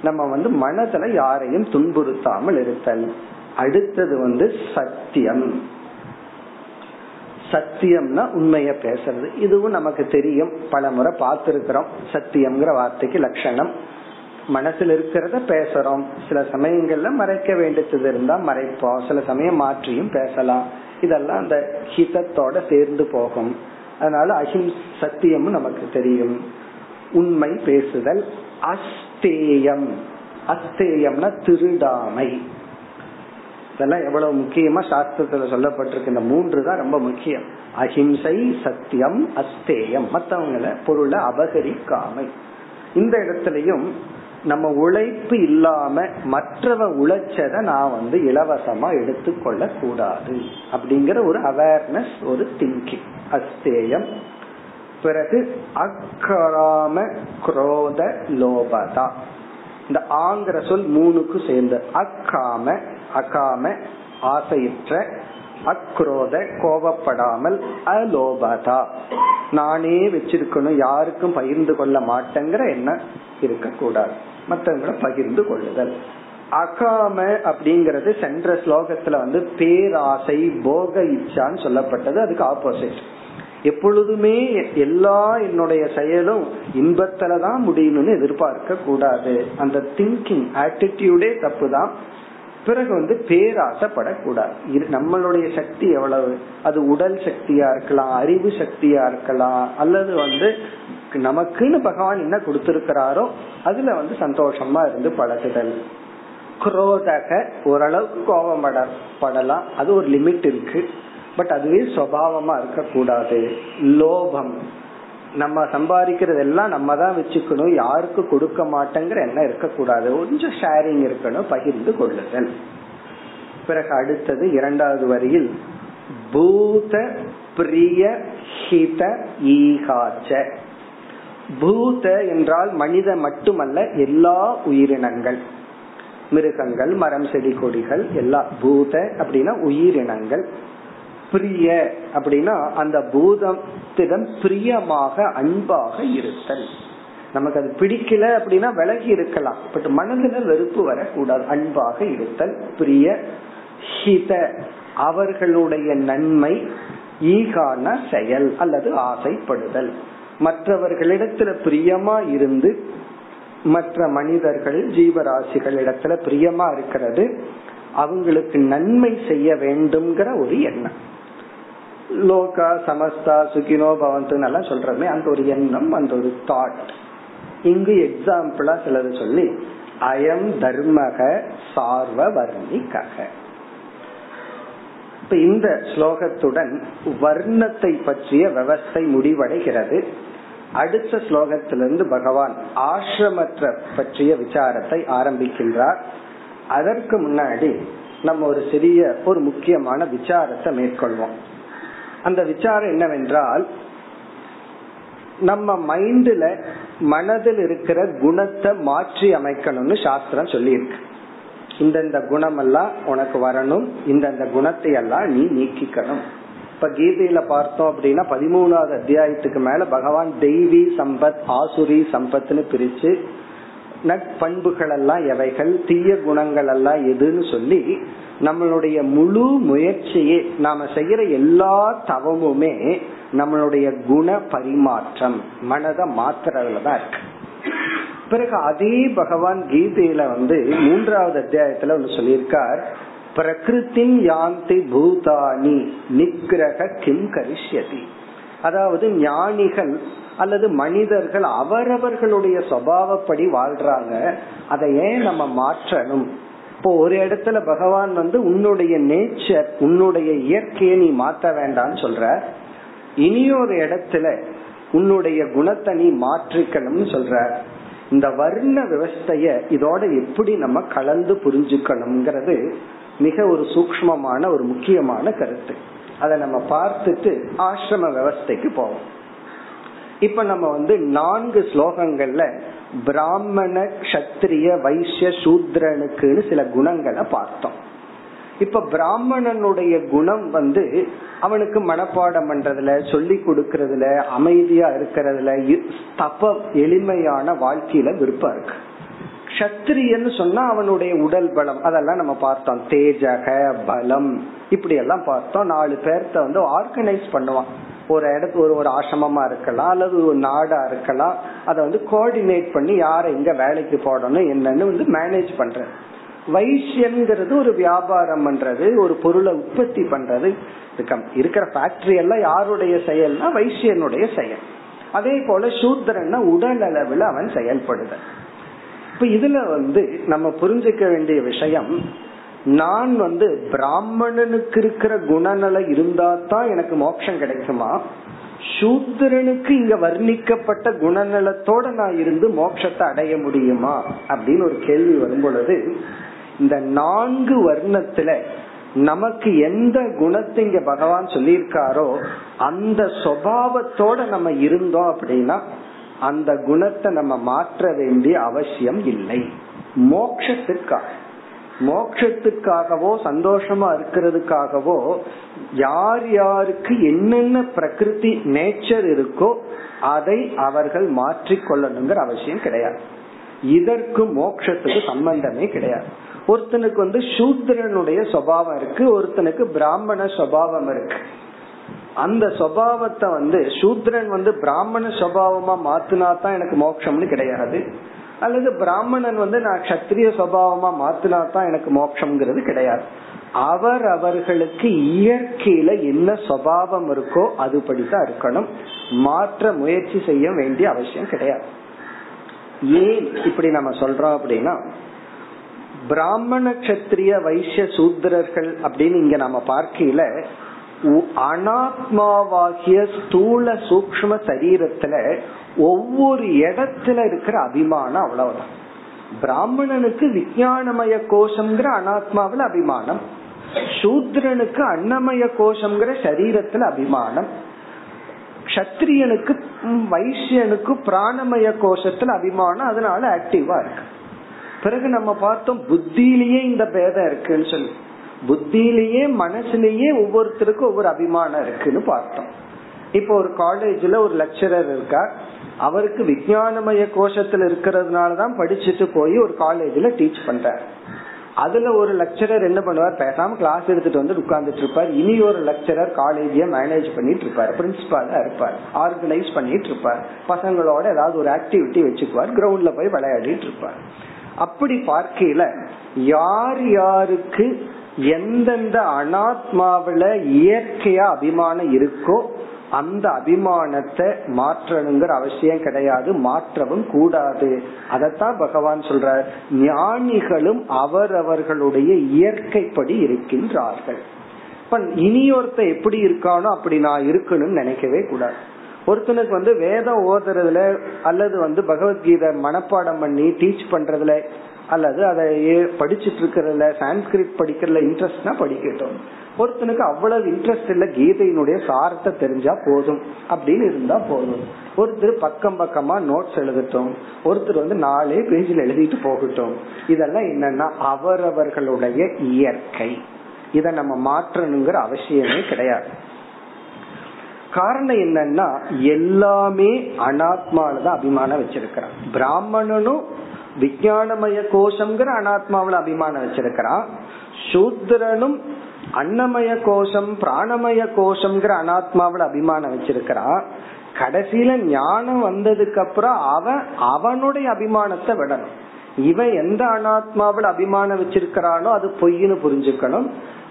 Speaker 1: நம்ம வந்து மனதுல யாரையும் துன்புறுத்தாமல் இருத்தல். அடுத்தது வந்து சத்தியம். சத்தியம்னா உண்மைய பேசுறது. இதுவும் நமக்கு தெரியும். பல முறை பார்த்திருக்கிறோம். சத்தியம்ங்கிற வார்த்தைக்கு லட்சணம். மனசுல இருக்கிறத பேசுறோம். சில சமயங்கள்ல மறைக்க வேண்டியது இருந்தா மறைப்போம். சில சமயம் மாற்றியும் பேசலாம். இதெல்லாம் அந்த ஹிதத்தோட சேர்ந்து போகும். அதனால அஹிம் சத்தியம் நமக்கு தெரியும். உண்மை பேசுதல் அஸ்தேயம். அஸ்தேயம்னா திருடாமை. இதெல்லாம் எவ்வளவு முக்கியமா சாஸ்திரத்துல சொல்லப்பட்டிருக்கு. இந்த மூன்று தான் ரொம்ப முக்கியம். அஹிம்சை சத்தியம் அஸ்தேயம். மற்றவங்கள பொருளை அபகரிக்காமை. இந்த இடத்துலயும் நம்ம உழைப்பு இல்லாம மற்றவ உழைச்சத நான் வந்து இலவசமா எடுத்துக்கொள்ள கூடாது அப்படிங்கிற ஒரு அவேர்னஸ் ஒரு திங்கிங் அஸ்தேயம். பிறகு அக்கராம குரோத லோபதா. இந்த ஆங்கிற சொல் மூணுக்கு சேர்ந்த அக்காம அகாம ஆசையற்ற அக்ரோத கோபப்படாமல் அலோபதா. நானே வச்சிருக்கணும் யாருக்கும் பகிர்ந்து கொள்ள மாட்டேங்கிற எண்ணம் இருக்கக்கூடாது. மற்றவங்களை பகிர்ந்து கொள்ளுதல். அகாம அப்படிங்கறது சென்ற ஸ்லோகத்துல வந்து பேராசை போக இச்சான்னு சொல்லப்பட்டது. அதுக்கு ஆப்போசிட் எப்பொழுதுமே எல்லா என்னுடைய செயலும் இன்பத்துலதான் முடியணும்னு எதிர்பார்க்க கூடாது அந்த திங்கிங் ஆட்டிடியூடே தப்பு தான் பிறகு வந்து பேராசப்படக்கூடாது. நம்மளுடைய சக்தி எவ்வளவு? அது உடல் சக்தியா இருக்கலாம் அறிவு சக்தியா இருக்கலாம் அல்லது வந்து நமக்குன்னு பகவான் என்ன கொடுத்திருக்கிறாரோ அதுல வந்து சந்தோஷமா இருந்து பழகுதல். குரோதக ஓரளவுக்கு கோபம் படலாம் அது ஒரு லிமிட் இருக்கு. பட் அதுவே சுவாவமா இருக்கக்கூடாது. லோபம். நம்ம சம்பாதிக்கிறது எல்லாம் நம்ம தான் வச்சுக்கணும். யாருக்கு கொடுக்க மாட்டேங்கிற எண்ணம் இருக்கக்கூடாது. கொஞ்சம் ஷேரிங் இருக்கணும் பகிர்ந்து கொள்ளுதல். பிறகு அடுத்தது இரண்டாவது வரியில் பூத பிரிய ஹித ஈகாச்ச. பூத என்றால் மனித மட்டுமல்ல எல்லா உயிரினங்கள். மிருகங்கள் மரம் செடி கொடிகள் எல்லா பூத அப்படின்னா உயிரினங்கள். பிரிய அப்படின்னா அந்த பூதத்திடம் பிரியமாக அன்பாக இருத்தல். நமக்கு அது பிடிக்கல அப்படின்னா விலகி இருக்கலாம். பட் மனதுல வெறுப்பு வரக்கூடாது. அன்பாக இருத்தல் பிரிய ஹித அவர்களுடைய நன்மை ஈகான செயல் அல்லது ஆசைப்படுதல். மற்றவர்களிடத்துல பிரியமா இருந்து மற்ற மனிதர்கள் ஜீவராசிகள் இடத்துல பிரியமா இருக்கிறது அவங்களுக்கு நன்மை செய்ய வேண்டும்ங்கிற ஒரு எண்ணம். லோகா சமஸ்தா சுகினோ பவந்து எல்லாம் சொல்றமே அந்த ஒரு எண்ணம் அந்த ஒரு தாட் இங்கு எக்ஸாம்பிளா சிலது சொல்லி அயம் தர்மக சார்வ வர்ணிக்கக இப்ப இந்த ஸ்லோகத்துடன் வர்ணத்தை பற்றிய விவஸ்தை முடிவடைகிறது. அடுத்த ஸ்லோகத்திலிருந்து பகவான் ஆசிரமற்ற பற்றிய விசாரத்தை ஆரம்பிக்கின்றார். அதற்கு முன்னாடி நம்ம ஒரு சிறிய ஒரு முக்கியமான விசாரத்தை மேற்கொள்வோம். அந்த விசாரம் என்னவென்றால் நம்ம மைண்ட்ல மனதில் இருக்கிற குணத்தை மாற்றி அமைக்கணும்னு சாஸ்திரம் சொல்லியிருக்கு. இந்தந்த குணம் எல்லாம் உனக்கு வரணும் இந்தந்த குணத்தை எல்லாம் நீ நீக்கிக்கணும். இப்ப கீதையில பார்த்தோம் அப்படின்னா பதிமூணாவது அத்தியாயத்துக்கு மேல பகவான் தெய்வி சம்பத் ஆசுரி சம்பத்னு பிரிச்சு நட்பண்புகள் எல்லாம் எவைகள்? தீய குணங்கள் எல்லாம் எதுன்னு சொல்லி நம்மளுடைய முழு முயற்சியே நாம செய்யற எல்லா தவமுமே நம்மளுடைய குண பரிமாற்றம் மனதை மாத்துறதுல தான் இருக்கு. பிறகு அதே பகவான் கீதையில வந்து மூன்றாவது அத்தியாயத்துல ஒன்று சொல்லியிருக்கார். பிரகிருத்தின் யாந்தி பூதானி நிக்கிரக கிம் கரிஷ்யதி. அதாவது ஞானிகள் அல்லது மனிதர்கள் அவரவர்களுடைய சுவாவப்படி வாழ்றாங்க அதை ஏன் நம்ம மாற்றணும்? இப்போ ஒரு இடத்துல பகவான் வந்து உன்னுடைய நேச்சர் உன்னுடைய இயற்கையை நீ மாத்த வேண்டாம்னு சொல்ற. இனியொரு இடத்துல உன்னுடைய குணத்தை நீ மாற்றிக்கணும்னு சொல்ற. இந்த வர்ண விவஸ்தைய இதோட எப்படி நம்ம கலந்து புரிஞ்சுக்கணுங்கிறது மிக ஒரு சூக்மமான ஒரு முக்கியமான கருத்து. அதை நம்ம பார்த்துட்டு ஆசிரம விவஸ்தைக்கு போவோம். இப்ப நம்ம வந்து நான்கு ஸ்லோகங்கள்ல பிராமண கத்திரிய வைசிய சூத்ரனுக்குன்னு சில குணங்களை பார்த்தோம். இப்ப பிராமணனுடைய குணம் வந்து அவனுக்கு மனப்பாடம் பண்றதுல சொல்லி கொடுக்கறதுல அமைதியா இருக்கிறதுல தபம் எளிமையான வாழ்க்கையில விருப்பம் இருக்கு. கத்திரியன்னு சொன்னா அவனுடைய உடல் பலம் அதெல்லாம் நம்ம பார்த்தோம். தேஜக பலம் இப்படி எல்லாம் பார்த்தோம். நாலு பேர்த்த வந்து ஆர்கனைஸ் பண்ணுவான். ஒரு இடத்து ஒரு ஒரு ஆசிரமமா இருக்கலாம் அல்லது ஒரு நாடா இருக்கலாம். அதை வந்து கோஆர்டினேட் பண்ணி யாரை எங்க வேலைக்கு போடணும் என்னன்னு வந்து மேனேஜ் பண்ற வைஷ்யங்கிறது ஒரு வியாபாரம் பண்றது ஒரு பொருளை உற்பத்தி பண்றது. இருக்கிற ஃபேக்டரி எல்லாம் யாருடைய செயல்னா வைசியனுடைய செயல். அதே போல சூத்திரன்னா உடல் அளவில் அவன் செயல்படுத. இப்ப இதுல வந்து நம்ம புரிஞ்சுக்க வேண்டிய விஷயம் நான் வந்து பிராமணனுக்கு இருக்கிற குணநல இருந்தா தான் எனக்கு மோட்சம் கிடைக்குமா? சூத்திரனுக்கு இங்க வர்ணிக்கப்பட்ட குணநலத்தோட நான் இருந்து மோட்சத்தை அடைய முடியுமா? அப்படின்னு ஒரு கேள்வி வரும் பொழுது இந்த நான்கு வர்ணத்துல நமக்கு எந்த குணத்தை இங்க பகவான் சொல்லியிருக்காரோ அந்த சுவாவத்தோட நம்ம இருந்தோம் அப்படின்னா அந்த குணத்தை நம்ம மாற்ற வேண்டிய அவசியம் இல்லை. மோக்ஷத்திற்காக மோக்ஷத்துக்காகவோ சந்தோஷமா இருக்கிறதுக்காகவோ யார் யாருக்கு என்னென்ன பிரகிருதி நேச்சர் இருக்கோ அதை அவர்கள் மாற்றிக்கொள்ளணுங்கிற அவசியம் கிடையாது. இதற்கு மோக்ஷத்துக்கு சம்பந்தமே கிடையாது. ஒருத்தனுக்கு வந்து சூத்திரனுடைய சுவாவம் இருக்கு ஒருத்தனுக்கு பிராமண சுவாவம் இருக்கு. அந்த சுவாவத்தை வந்து சூத்ரன் வந்து பிராமண சுவாவமா மாத்தினா தான் எனக்கு மோட்சம்னு கிடையாது. அல்லது பிராமணன் வந்து நான் கத்திரிய சுவாவமா மாத்தினா தான் எனக்கு மோட்சம்ங்கிறது கிடையாது. அவர் அவர்களுக்கு இயற்கையில என்ன சுவாவம் இருக்கோ அதுபடிதான் இருக்கணும். மாற்ற முயற்சி செய்ய வேண்டிய அவசியம் கிடையாது. ஏன் இப்படி நம்ம சொல்றோம் அப்படின்னா பிராமண கத்திரிய வைசிய சூத்திரர்கள் அப்படின்னு இங்க நம்ம பார்க்கல அனாத்மாவாகிய ஸ்தூல சூக்ம சரீரத்துல ஒவ்வொரு இடத்துல இருக்கிற அபிமானம் அவ்வளவுதான். பிராமணனுக்கு விஜயானமய கோஷம்ங்கிற அனாத்மாவில அபிமானம். சூத்ரனுக்கு அன்னமய கோஷம்ங்கிற சரீரத்துல அபிமானம். கத்திரியனுக்கு வைசியனுக்கு பிராணமய கோஷத்துல அபிமானம். அதனால ஆக்டிவா இருக்கு. பிறகு நம்ம பார்த்தோம் புத்தியிலேயே இந்த பேதம் இருக்குன்னு சொல்லி. புத்தியிலேயே மனசுலயே ஒவ்வொருத்தருக்கும் ஒவ்வொரு அபிமானம் இருக்குன்னு பார்த்தோம். இப்போ ஒரு காலேஜ்ல ஒரு லெக்சரர் இருக்கார். அவருக்கு விஜயானமய கோஷத்துல இருக்கிறதுனாலதான் படிச்சுட்டு போய் ஒரு காலேஜ்ல டீச் பண்றார். அதுல ஒரு லெக்சரர் என்ன பண்ணுவார்? பேசாம கிளாஸ் எடுத்துட்டு வந்து உட்கார்ந்துட்டு இருப்பார். இனி ஒரு லெக்சரர் காலேஜிய மேனேஜ் பண்ணிட்டு இருப்பார். பிரின்சிபாலா இருப்பார். ஆர்கனைஸ் பண்ணிட்டு இருப்பார். பசங்களோட ஏதாவது ஒரு ஆக்டிவிட்டி வச்சுக்குவார். கிரவுண்ட்ல போய் விளையாடிட்டு இருப்பார். அப்படி பார்க்கையில யார் யாருக்கு எந்தெந்த அனாத்மாவில இயற்கையா அபிமானம் இருக்கோ அந்த அபிமானத்தை மாற்றணுங்கிற அவசியம் கிடையாது மாற்றவும் கூடாது. அதத்தான் பகவான் சொல்றார் ஞானிகளும் அவரவர்களுடைய இயற்கைப்படி இருக்கின்றார்கள். இப்ப இனி ஒருத்த எப்படி இருக்கானோ அப்படி நான் இருக்கணும்னு நினைக்கவே கூடாது. ஒருத்தனுக்கு வந்து வேதம் ஓதுறதுல அல்லது வந்து பகவத்கீதை மனப்பாடம் பண்ணி டீச் பண்றதுல அல்லது அதை படிச்சுட்டு இருக்கிறதுல சான்ஸ்கிரிட் படிக்கிறதுல இன்ட்ரெஸ்ட்னா படிக்கட்டும். ஒருத்தனுக்கு அவ்வளவு இன்ட்ரெஸ்ட் இல்ல கீதையினுடைய சாரத்தை தெரிஞ்சா போதும் அப்படின்னு இருந்தா போதும். ஒருத்தர் பக்கம் பக்கமா நோட்ஸ் எழுதட்டும். ஒருத்தர் வந்து நாலே பேஜில் எழுதிட்டு போகட்டும். இதெல்லாம் என்னன்னா அவரவர்களுடைய இயற்கை. இத நம்ம மாற்றணுங்கிற அவசியமே கிடையாது. காரணம் என்னன்னா எல்லாமே அனாத்மாலதான் அபிமானம் வச்சிருக்கிறான். பிராமணனும் விஜயானமய கோஷம்ங்கிற அனாத்மாவில அபிமானம் வச்சிருக்கிறான். சூத்திரனும் அன்னமய கோஷம் பிராணமய கோஷம்ங்கிற அனாத்மாவில அபிமானம் வச்சிருக்கிறான். கடைசியில ஞானம் வந்ததுக்கு அப்புறம் அவன் அவனுடைய அபிமானத்தை விடணும். இவன் எந்த அனாத்மாவில் அபிமானம் வச்சிருக்கிறானோ அது பொய்னு புரிஞ்சுக்கணும்.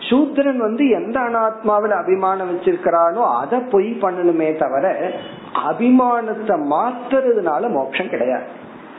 Speaker 1: சூத்திரன் வந்து எந்த அனாத்மாவில் அபிமானம் வச்சிருக்கிறானோ அதை பொய் பண்ணணுமே தவிர அபிமானத்தை மாத்துறதுனால மோட்சம் கிடையாது.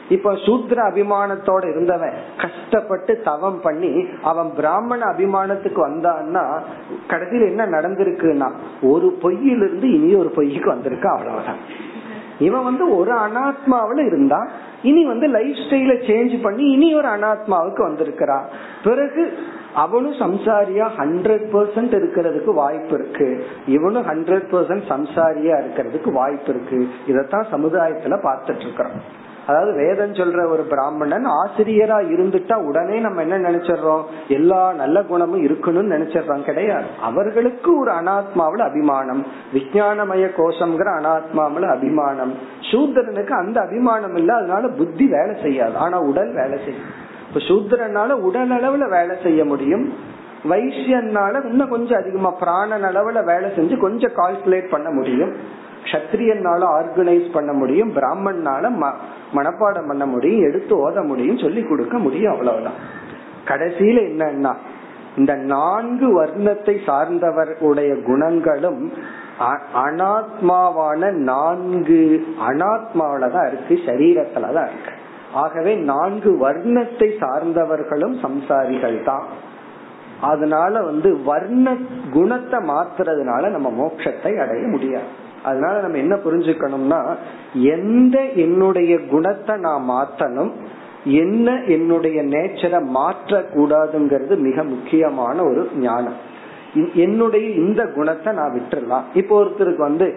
Speaker 1: இப்ப சூத்ர அபிமானத்தோட இருந்தவன் கஷ்டப்பட்டு தவம் பண்ணி அவன் பிராமண அபிமானத்துக்கு வந்தான்னா கடைசியில் என்ன நடந்திருக்குன்னா ஒரு பொய்யிலிருந்து இனி ஒரு பொய்க்கு வந்திருக்கு அவ்வளவுதான். இவன் வந்து ஒரு அனாத்மாவில இருந்தா இனி வந்து லைஃப் ஸ்டைல சேஞ்ச் பண்ணி இனி ஒரு அனாத்மாவுக்கு வந்திருக்கிறான் பிறகு அவனும் சம்சாரியா ஹண்ட்ரட் பெர்சன்ட் இருக்கிறதுக்கு வாய்ப்பு இருக்கு. இவனும் ஹண்ட்ரட் பெர்சன்ட் சம்சாரியா இருக்கிறதுக்கு வாய்ப்பு இருக்கு. இதத்தான் சமுதாயத்துல பார்த்துட்டு இருக்கிறோம். அதாவது வேதம் சொல்ற ஒரு பிராமணன் ஆசிரியரா இருந்துட்டா உடனே நம்ம என்ன நினைச்சிடறோம்? எல்லா நல்ல குணமும் இருக்கணும்னு நினைச்சிடறோம் கிடையாது. அவர்களுக்கு ஒரு அனாத்மாவில அபிமானம். விஜயானமய கோஷம்ங்கிற அனாத்மாவில அபிமானம். சூத்திரனுக்கு அந்த அபிமானம் இல்ல. அதனால புத்தி வேலை செய்யாது. ஆனா உடல் வேலை செய்யும். இப்ப சூத்திரனால உடல் அளவுல வேலை செய்ய முடியும். வைசியனால இன்னும் கொஞ்சம் அதிகமா பிராணன் அளவுல வேலை செஞ்சு கொஞ்சம் கால்குலேட் பண்ண முடியும். கத்திரியனால ஆர்கனைஸ் பண்ண முடியும் பிராமணனால மனப்பாடம் பண்ண முடியும் எடுத்து ஓத முடியும் சொல்லி கொடுக்க முடியும் அவ்வளவுதான். கடைசியில என்னன்னா இந்த நான்கு வர்ணத்தை சார்ந்தவருடைய குணங்களும் அனாத்மாவான நான்கு அனாத்மாவில தான் இருக்கு சரீரத்துலதான் இருக்கு. ஆகவே நான்கு வர்ணத்தை சார்ந்தவர்களும் சம்சாரிகள் தான். அதனால வந்து வர்ண குணத்தை மாத்துறதுனால நம்ம மோட்சத்தை அடைய முடியாது. அதனால நம்ம என்ன புரிஞ்சுக்கணும்னா எந்த என்னுடைய குணத்தை நான் மாத்தணும் என்ன என்னுடைய நேச்சரை மாற்ற கூடாதுங்கிறது மிக முக்கியமான ஒரு ஞானம். என்னுடைய இந்த குணத்தை நான் விட்டுறலாம். இப்போ ஒருத்தருக்கு வந்து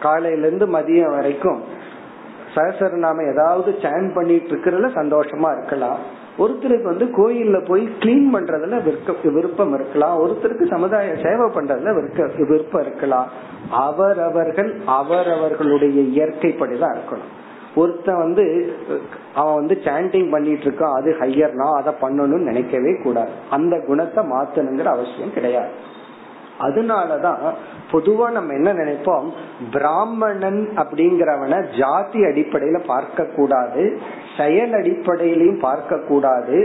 Speaker 1: காலையில இருந்து மதியம் வரைக்கும் சகசரநாம ஏதாவது சேன் பண்ணிட்டு இருக்கிறதுல சந்தோஷமா இருக்கலாம். ஒருத்தருக்கு வந்து கோயில்ல போய் கிளீன் பண்றதுல விருப்பம் இருக்கலாம். ஒருத்தருக்கு சமுதாய சேவை பண்றதுல விருப்பம் இருக்கலாம். அவரவர்கள் அவரவர்களுடைய இயற்கைப்படிதான் இருக்கணும். ஒருத்தன் வந்து அவன் வந்து சாண்டிங் பண்ணிட்டு இருக்கான் அது ஹையர்னா அதை பண்ணணும்னு நினைக்கவே கூடாது. அந்த குணத்தை மாத்தணுங்கிற அவசியம் கிடையாது. அதனாலதான் பொதுவா நம்ம என்ன நினைப்போம்? பிராமணன் அப்படிங்கிறவன ஜாதி அடிப்படையில பார்க்க கூடாது செயல் அடிப்படையிலையும் பார்க்க கூடாது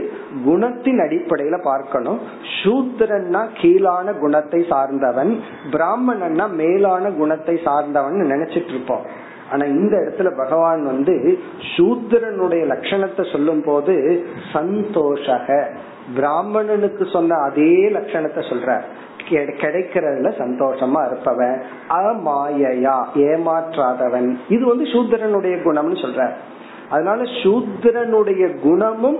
Speaker 1: குணத்தின் அடிப்படையில பார்க்கணும். சூத்திரன்னா கீழான குணத்தை சார்ந்தவன் பிராமணன்னா மேலான குணத்தை சார்ந்தவன் நினைச்சிட்டு இருப்போம். ஆனா இந்த இடத்துல பகவான் வந்து சூத்திரனுடைய லட்சணத்தை சொல்லும் போது சந்தோஷக. பிராமணனுக்கு சொன்ன அதே லட்சணத்தை சொல்ற கிடைக்கிறதுல சந்தோஷமா இருப்பவன். அமாயையா ஏமாற்றாதவன். இது வந்து சூத்திரனுடைய குணம்னு சொல்ற அதனால சூத்திரனுடைய குணமும்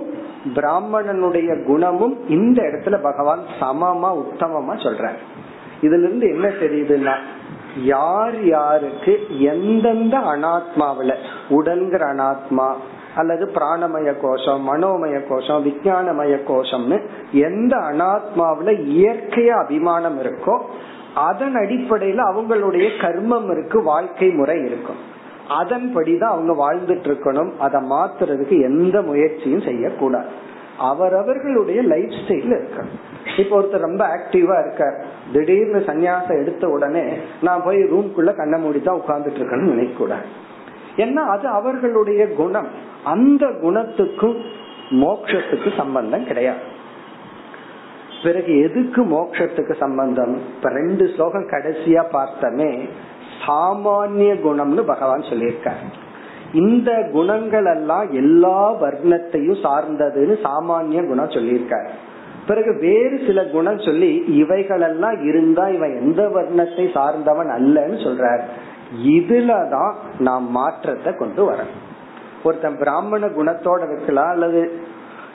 Speaker 1: பிராமணனுடைய குணமும் இந்த இடத்துல பகவான் சமமா உத்தமமா சொல்ற இதுல இருந்து என்ன தெரியுதுன்னா யார் யாருக்கு எந்தெந்த அனாத்மாவில உடல்கிற அனாத்மா அல்லது பிராணமய கோஷம் மனோமய கோஷம் விஜயானமய கோஷம்னு எந்த அனாத்மாவில இயற்கையா அபிமானம் இருக்கோ அதன் அடிப்படையில அவங்களுடைய கர்மம் இருக்கு வாழ்க்கை முறை இருக்கும் அதன்படிதான் அவங்க வாழ்ந்துட்டு இருக்கணும் அதை மாத்துறதுக்கு எந்த முயற்சியும் செய்யக்கூடாது. அவரவர்களுடைய லைஃப் ஸ்டைல் இருக்கு. இப்ப ஒருத்தர் ரொம்ப ஆக்டிவா இருக்கார். திடீர்னு சன்னியாசம் எடுத்த உடனே நான் போய் ரூம்குள்ள கண்ண மூடிதான் உட்கார்ந்துட்டு இருக்கேன்னு நினைக்க கூடாது ஏன்னா அது அவர்களுடைய குணம். அந்த குணத்துக்கும் மோக்ஷத்துக்கு சம்பந்தம் கிடையாது. பிறகு எதுக்கு மோக்ஷத்துக்கு சம்பந்தம்? இப்ப ரெண்டு ஸ்லோகம் கடைசியா பார்த்தமே சாமானிய குணம்னு பகவான் சொல்லியிருக்கார். இந்த குணங்கள் எல்லாம் எல்லா வர்ணத்தையும் சார்ந்ததுன்னு சாமானிய குணம் சொல்லியிருக்காரு. பிறகு வேறு சில குணம் சொல்லி இவைகளெல்லாம் இருந்தா இவன் எந்த வர்ணத்தை சார்ந்தவன் அல்லன்னு சொல்றார். இதுலதான் நாம் மாற்றத்தை கொண்டு வரணும். ஒருத்தன் பிராமண குணத்தோட இருக்கலாம் அல்லது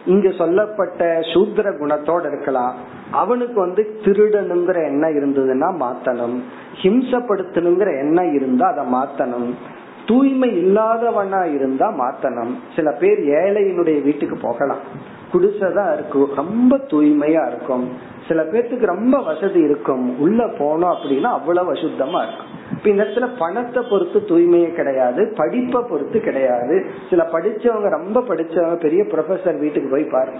Speaker 1: இங்கு சொல்லப்பட்ட சூத்திர குணத்தோட இருக்கலாம். அவனுக்கு வந்து திருடனுங்கிற எண்ணம் இருந்ததுன்னா மாத்தணும். ஹிம்சப்படுத்தணுங்கிற எண்ணம் இருந்தா அதை மாத்தணும். தூய்மை இல்லாதவனா இருந்தா மாத்தணும். சில பேர் ஏழையினுடைய வீட்டுக்கு போகலாம். குடிசைதான் இருக்கும். ரொம்ப தூய்மையா இருக்கும். சில பேர்த்துக்கு ரொம்ப வசதி இருக்கும். உள்ள போனோம் அப்படின்னா அவ்வளவு அசுத்தமா இருக்கும். இப்ப இந்த இடத்துல பணத்தை பொறுத்து தூய்மையே கிடையாது படிப்பை பொறுத்து கிடையாது. சில படிச்சவங்க ரொம்ப படிச்சவங்க பெரிய ப்ரொஃபசர் வீட்டுக்கு போய் பாருங்க.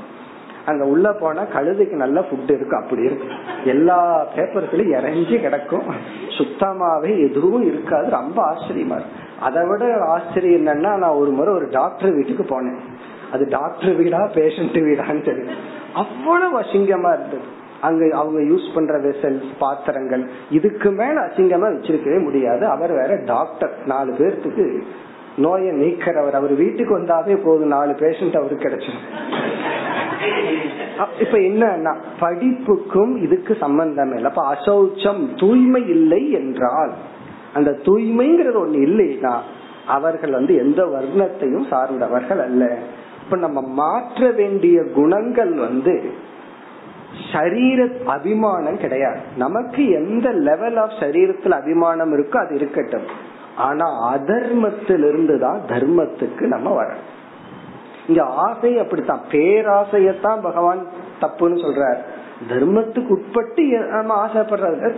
Speaker 1: அங்க உள்ள போனா கழுதைக்கு நல்ல ஃபுட் இருக்கு அப்படி இருக்கு. எல்லா பேப்பர்ஸ்லயும் இறஞ்சி கிடக்கும். சுத்தமாவே எதுவும் இருக்காது. ரொம்ப ஆச்சரியமா இருக்கு. அதை விட ஆச்சரியம் என்னன்னா நான் ஒரு முறை ஒரு டாக்டர் வீட்டுக்கு போனேன். அது டாக்டர் வீடா பேஷண்ட் வீடான்னு தெரியும். அவ்வளவு அசிங்கமா இருந்தது. அங்க அவங்க யூஸ் பண்ற வெசல்ஸ் பாத்திரங்கள். இதுக்கு மேல அசிங்கமா வச்சிருக்கவே முடியாது. அவர் வேற டாக்டர். நாலு பேர்த்துக்கு நோயை நீக்கிறவர். அவர் வீட்டுக்கு வந்தாவே போதும். நாலு பேஷண்ட் அவருக்கு கிடைச்சிடும் இப்ப என்னன்னா படிப்புக்கும் இதுக்கு சம்பந்தம் இல்லை. அப்ப அசௌச்சம் தூய்மை இல்லை என்றால் அந்த தூய்மைங்கிறது ஒண்ணு இல்லைன்னா அவர்கள் வந்து எந்த வர்ணத்தையும் சார்ந்தவர்கள் அல்ல. இப்ப நம்ம மாற்ற வேண்டிய குணங்கள் வந்து சரீர அபிமானம் கிடையாது. நமக்கு எந்த லெவல் ஆஃப் சரீரத்துல அபிமானம் இருக்கோ அது இருக்கட்டும். ஆனா அதர்மத்திலிருந்து தான் தர்மத்துக்கு நம்ம வரணும். இங்க ஆசை அப்படித்தான். பேராசையத்தான் பகவான் தப்புன்னு சொல்றார். தர்மத்துக்கு உட்பட்டு நம்ம ஆசைப்படுறது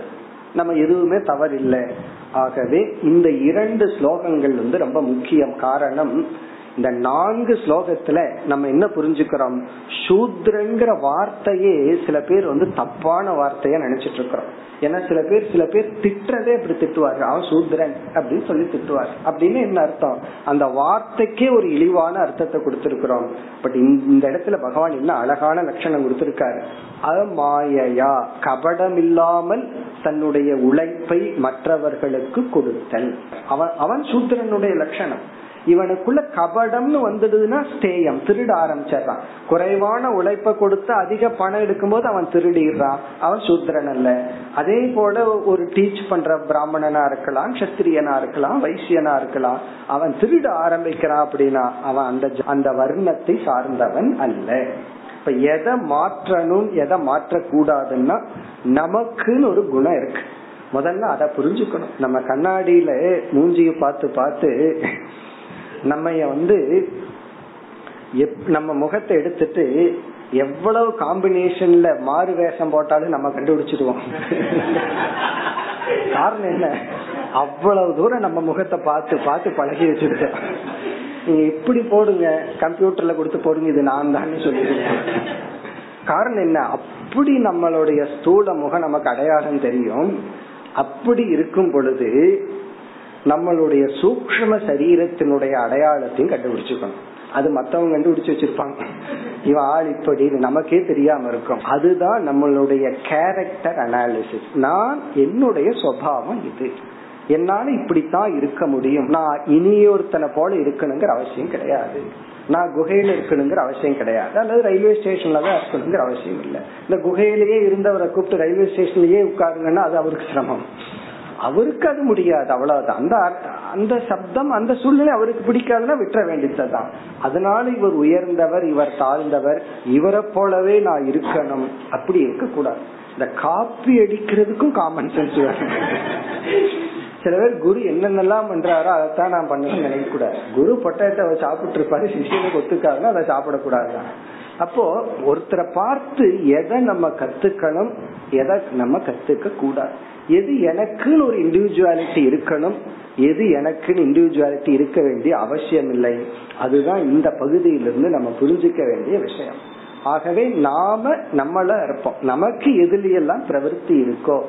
Speaker 1: நம்ம எதுவுமே தவறில்லை. ஆகவே இந்த இரண்டு ஸ்லோகங்கள் வந்து ரொம்ப முக்கியம். காரணம் இந்த நான்கு ஸ்லோகத்துல நம்ம என்ன புரிஞ்சுக்கிறோம்? சூத்ரங்கிற வார்த்தையே சில பேர் வந்து தப்பான வார்த்தையா நினைச்சிட்டு இருக்கிறோம் ஏன்னா சில பேர் சில பேர் திட்டுறதே அப்படி திட்டுவாரு. அவன் சூத்ரன் அப்படின்னு சொல்லி திட்டுவார். அப்படின்னு என்ன அர்த்தம்? அந்த வார்த்தைக்கே ஒரு இழிவான அர்த்தத்தை கொடுத்திருக்கிறோம். பட் இந்த இடத்துல பகவான் என்ன அழகான லட்சணம் கொடுத்திருக்காரு. அமாயையா கபடம் இல்லாமல் தன்னுடைய உழைப்பை மற்றவர்களுக்கு கொடுத்தல். அவன் அவன் சூத்திரனுடைய லட்சணம். இவனுக்குள்ள கபடம்னு வந்துடுதுன்னா ஸ்டேயம் திருட ஆரம்பிச்சிடறான். குறைவான உழைப்ப கொடுத்து அதிக பணம் எடுக்கும்போது அவன் திருடிடுறான். அவன் சூத்திரன் அல்ல. அதே போல ஒரு டீச் பண்ற பிராமணனா இருக்கலாம் சத்திரியனா இருக்கலாம் வைசியனா இருக்கலாம். அவன் திருட ஆரம்பிக்கிறான் அப்படின்னா அவன் அந்த அந்த வர்ணத்தை சார்ந்தவன் அல்ல. இப்ப எதை மாற்றணும் எதை மாற்றக்கூடாதுன்னா நமக்குன்னு ஒரு குணம் இருக்கு. முதல்ல அதை புரிஞ்சுக்கணும். நம்ம கண்ணாடியில மூஞ்சிய பார்த்து பார்த்து நம்ம வந்து நம்ம முகத்தை எடுத்துட்டு எவ்வளவு காம்பினேஷன்ல மாறு வேஷம் போட்டாலும் நம்ம கண்டுபிடிச்சிடுவோம். காரணம் என்ன? அவ்வளவு தூரம் நம்ம முகத்தை பார்த்து பார்த்து பழகி வச்சிருக்கோம் நீங்க இப்படி போடுங்க கம்ப்யூட்டர்ல கொடுத்து போடுங்க இது நான் தான் சொல்லிடுவேன் காரணம் என்ன? அப்படி நம்மளுடைய ஸ்தூல முகம் நமக்கு அடையாளம் தெரியும். அப்படி இருக்கும் பொழுது நம்மளுடைய சூக்ம சரீரத்தினுடைய அடையாளத்தையும் கண்டுபிடிச்சுக்கணும். அது மத்தவங்க கண்டுபிடிச்சு வச்சிருப்பாங்க. இவன் ஆள் இப்படி நமக்கே தெரியாம இருக்கும். அதுதான் நம்மளுடைய கேரக்டர் அனாலிசிஸ் நான் என்னுடைய சுவாவம் இது. என்னால இப்படித்தான் இருக்க முடியும். நான் இனியொருத்தனை போல இருக்கணுங்கிற அவசியம் கிடையாது. நான் குகையில இருக்கணுங்கிற அவசியம் கிடையாது. அல்லது ரயில்வே ஸ்டேஷன்ல தான் இருக்கணுங்கிற அவசியம் இல்லை. இந்த குகையிலேயே இருந்தவரை கூப்பிட்டு ரயில்வே ஸ்டேஷன்லயே உட்காருங்கன்னா அது அவருக்கு சிரமம். அவருக்கு அது முடியாது அவ்வளவுதான். அந்த அந்த சப்தம் அந்த சூழ்நிலை அவருக்கு பிடிக்காதுன்னா விட்டுற வேண்டியதுதான். அதனால இவர் உயர்ந்தவர் இவர் தாழ்ந்தவர் இவரை போலவே நான் இருக்கணும். அப்படி இருக்க கூடாது இந்த காப்பி அடிக்கிறதுக்கும் காமன் சென்ஸ் வேணும். சில பேர் குரு என்னென்னலாம் பண்றாரோ அதைத்தான் நான் பண்ணணும்னு நினைக்க கூடாது. குரு பொட்டேட்டோ சாப்பிட்டு இருப்பாரு சிஷியனுக்கு ஒத்துக்காருன்னா அதை சாப்பிடக்கூடாது அப்போ ஒருத்தரை பார்த்து எதை நம்ம கத்துக்கணும் எதை நம்ம கத்துக்க கூடாது எது எனக்குன்னு ஒரு இண்டிவிஜுவாலிட்டி இருக்கணும் எது எனக்குன்னு இண்டிவிஜுவாலிட்டி இருக்க வேண்டிய அவசியம் இல்லை. அதுதான் இந்த பகுதியிலிருந்து நம்ம புரிஞ்சுக்க வேண்டிய விஷயம். ஆகவே நாம நம்மள இருப்போம். நமக்கு எதுலையெல்லாம் பிரவருத்தி இருக்கோ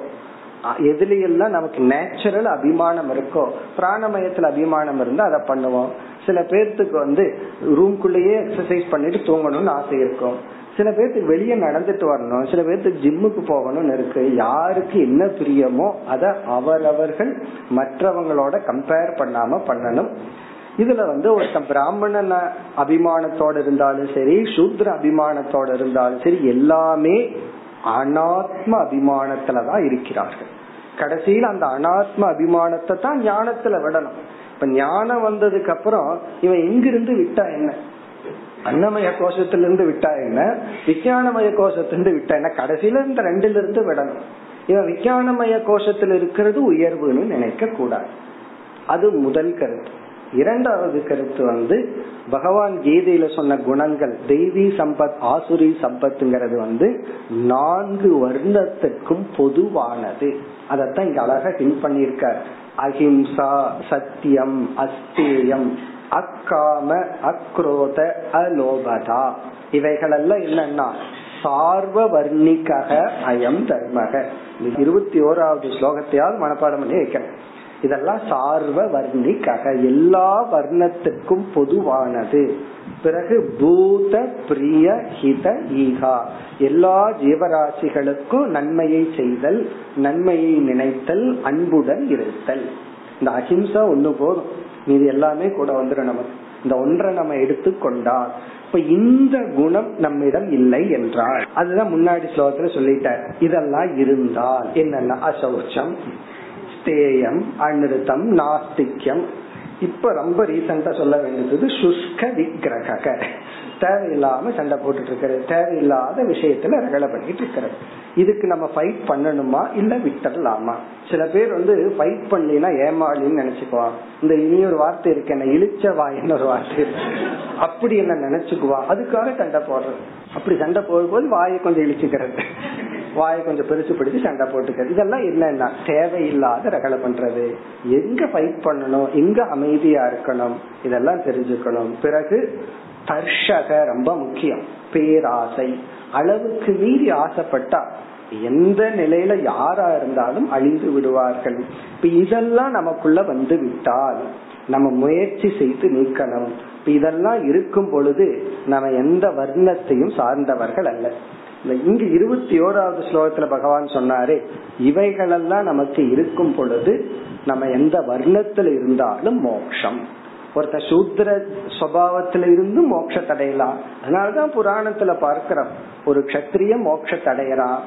Speaker 1: எதுலையெல்லாம் நமக்கு நேச்சுரல் அபிமானம் இருக்கோ பிராணமயத்துல அபிமானம் இருந்தா அதை பண்ணுவோம். சில பேர்த்துக்கு வந்து ரூம்குள்ளேயே எக்ஸசைஸ் பண்ணிட்டு தூங்கணும்னு ஆசை இருக்கும். சில பேர்த்துக்கு வெளியே நடந்துட்டு வரணும் சில பேர்த்துக்கு ஜிம்முக்கு போகணும்னு இருக்கு யாருக்கு என்ன பிரியமோ அத அவரவர்கள் மற்றவங்களோட கம்பேர் பண்ணாம பண்ணணும். இதுல வந்து ஒருத்தன் பிராமணன அபிமானத்தோட இருந்தாலும் சரி சூத்ர அபிமானத்தோட இருந்தாலும் சரி எல்லாமே அனாத்ம அபிமானத்துலதான் இருக்கிறார்கள். கடைசியில் அந்த அனாத்ம அபிமானத்தை தான் ஞானத்துல விடணும். இப்ப ஞானம் வந்ததுக்கு அப்புறம் இவன் எங்கிருந்து விட்டா என்ன? அன்னமய கோஷத்திலிருந்து விட்டா என்ன? விஞ்ஞானமய கோஷத்திலிருந்து விட்டா என்ன? கடைசியில இந்த ரெண்டுல இருந்து விடணும். இவன் விஞ்ஞானமய கோஷத்தில் இருக்கிறது உயர்வுன்னு நினைக்க கூடாது அது முதல் கருத்து. இரண்டாவது கருத்து வந்து பகவான் கீதையில சொன்ன குணங்கள் தெய்வீ சம்பத் ஆசுரி சம்பத்துங்கிறது வந்து நான்கு வருடத்திற்கும் பொதுவானது. அதத்தான் இங்க அழகா ஹிண்ட் பண்ணியிருக்கார். அஹிம்சா சத்தியம் அஸ்தேயம் அக்காம அக்ரோத அலோபதா. இவைகளெல்லாம் என்னன்னா சார்வ வர்ணிக்காக அயம் தர்மக. இருபத்தி ஓராவது ஸ்லோகத்தையாவது மனப்பாடம் பண்ணி வைக்கிறேன் இதெல்லாம் சார்வ வர்ணிக்காக எல்லா வர்ணத்துக்கும் பொதுவானது. பிறகு பூத பிரிய ஹித ஈகா. எல்லா ஜீவராசிகளுக்கும் நன்மையை செய்தல் நன்மையை நினைத்தல் அன்புடன் இருத்தல். இந்த அஹிம்சா ஒண்ணு போதும். மீது எல்லாமே கூட வந்துடும் நமக்கு. இந்த ஒன்றை நம்ம எடுத்துக்கொண்டால் இப்ப இந்த குணம் நம்மிடம் இல்லை என்றால் அதுதான் முன்னாடி ஸ்லோகத்துல சொல்லிட்டார். இதெல்லாம் இருந்தால் என்னன்னா அசௌச்சம் ஸ்தேயம் அனிருத்தம் நாஸ்திக்யம். இப்ப ரொம்ப ரீசெண்டா சொல்ல வேண்டியது சுஷ்க விக்கிரக தேவையில்லாம சண்டை போட்டுட்டு இருக்கிறது தேவையில்லாத விஷயத்துல ரகலை பண்ணிட்டு இருக்கிறது இதுக்கு நம்ம ஃபைட் பண்ணணுமா? இல்ல விட்டுடலாமா? சில பேர் வந்து ஃபைட் பண்ணினா ஏமாளின்னு நினைச்சுக்குவான் இந்த இனி ஒரு வார்த்தை இருக்கு என்ன இழிச்ச வாயின்னு ஒரு வார்த்தை இருக்கு. அப்படி என்ன நினைச்சுக்குவா? அதுக்காக சண்டை போடுறது. அப்படி சண்டை போடும்போது வாயை கொஞ்சம் இழிச்சுக்கிறது. வாயை கொஞ்சம் பெருசு பிடிச்சு சண்டை போட்டுக்கிறது. இதெல்லாம் என்னன்னா தேவையில்லாத ரகலை பண்றது. எங்க ஃபைட் பண்ணணும்? எங்க அமைதியா இருக்கணும்? இதெல்லாம் தெரிஞ்சுக்கணும். பிறகு தர்ஷக ரொம்ப முக்கியம். பேராசை. அளவுக்கு மீறி ஆசைப்பட்டா எந்த நிலையில யாரா இருந்தாலும் அழிந்து விடுவார்கள். இப்ப இதெல்லாம் நமக்குள்ள வந்து விட்டால் நம்ம முயற்சி செய்து நீக்கணும். இதெல்லாம் இருக்கும் பொழுது நம்ம எந்த வர்ணத்தையும் சார்ந்தவர்கள் அல்ல. இங்க இருபத்தி ஓராவது ஸ்லோகத்துல பகவான் சொன்னாரு இவைகளெல்லாம் நமக்கு இருக்கும் பொழுது நம்ம எந்த வர்ணத்துல இருந்தாலும் மோக்ஷம். ஒருத்த சூத்திர சுவாவத்துல இருந்து மோட்சத்தை அடையலாம் அதனாலதான் புராணத்துல பார்க்கிறோம் ஒரு கஷத்திரிய மோட்சத்தை அடையறான்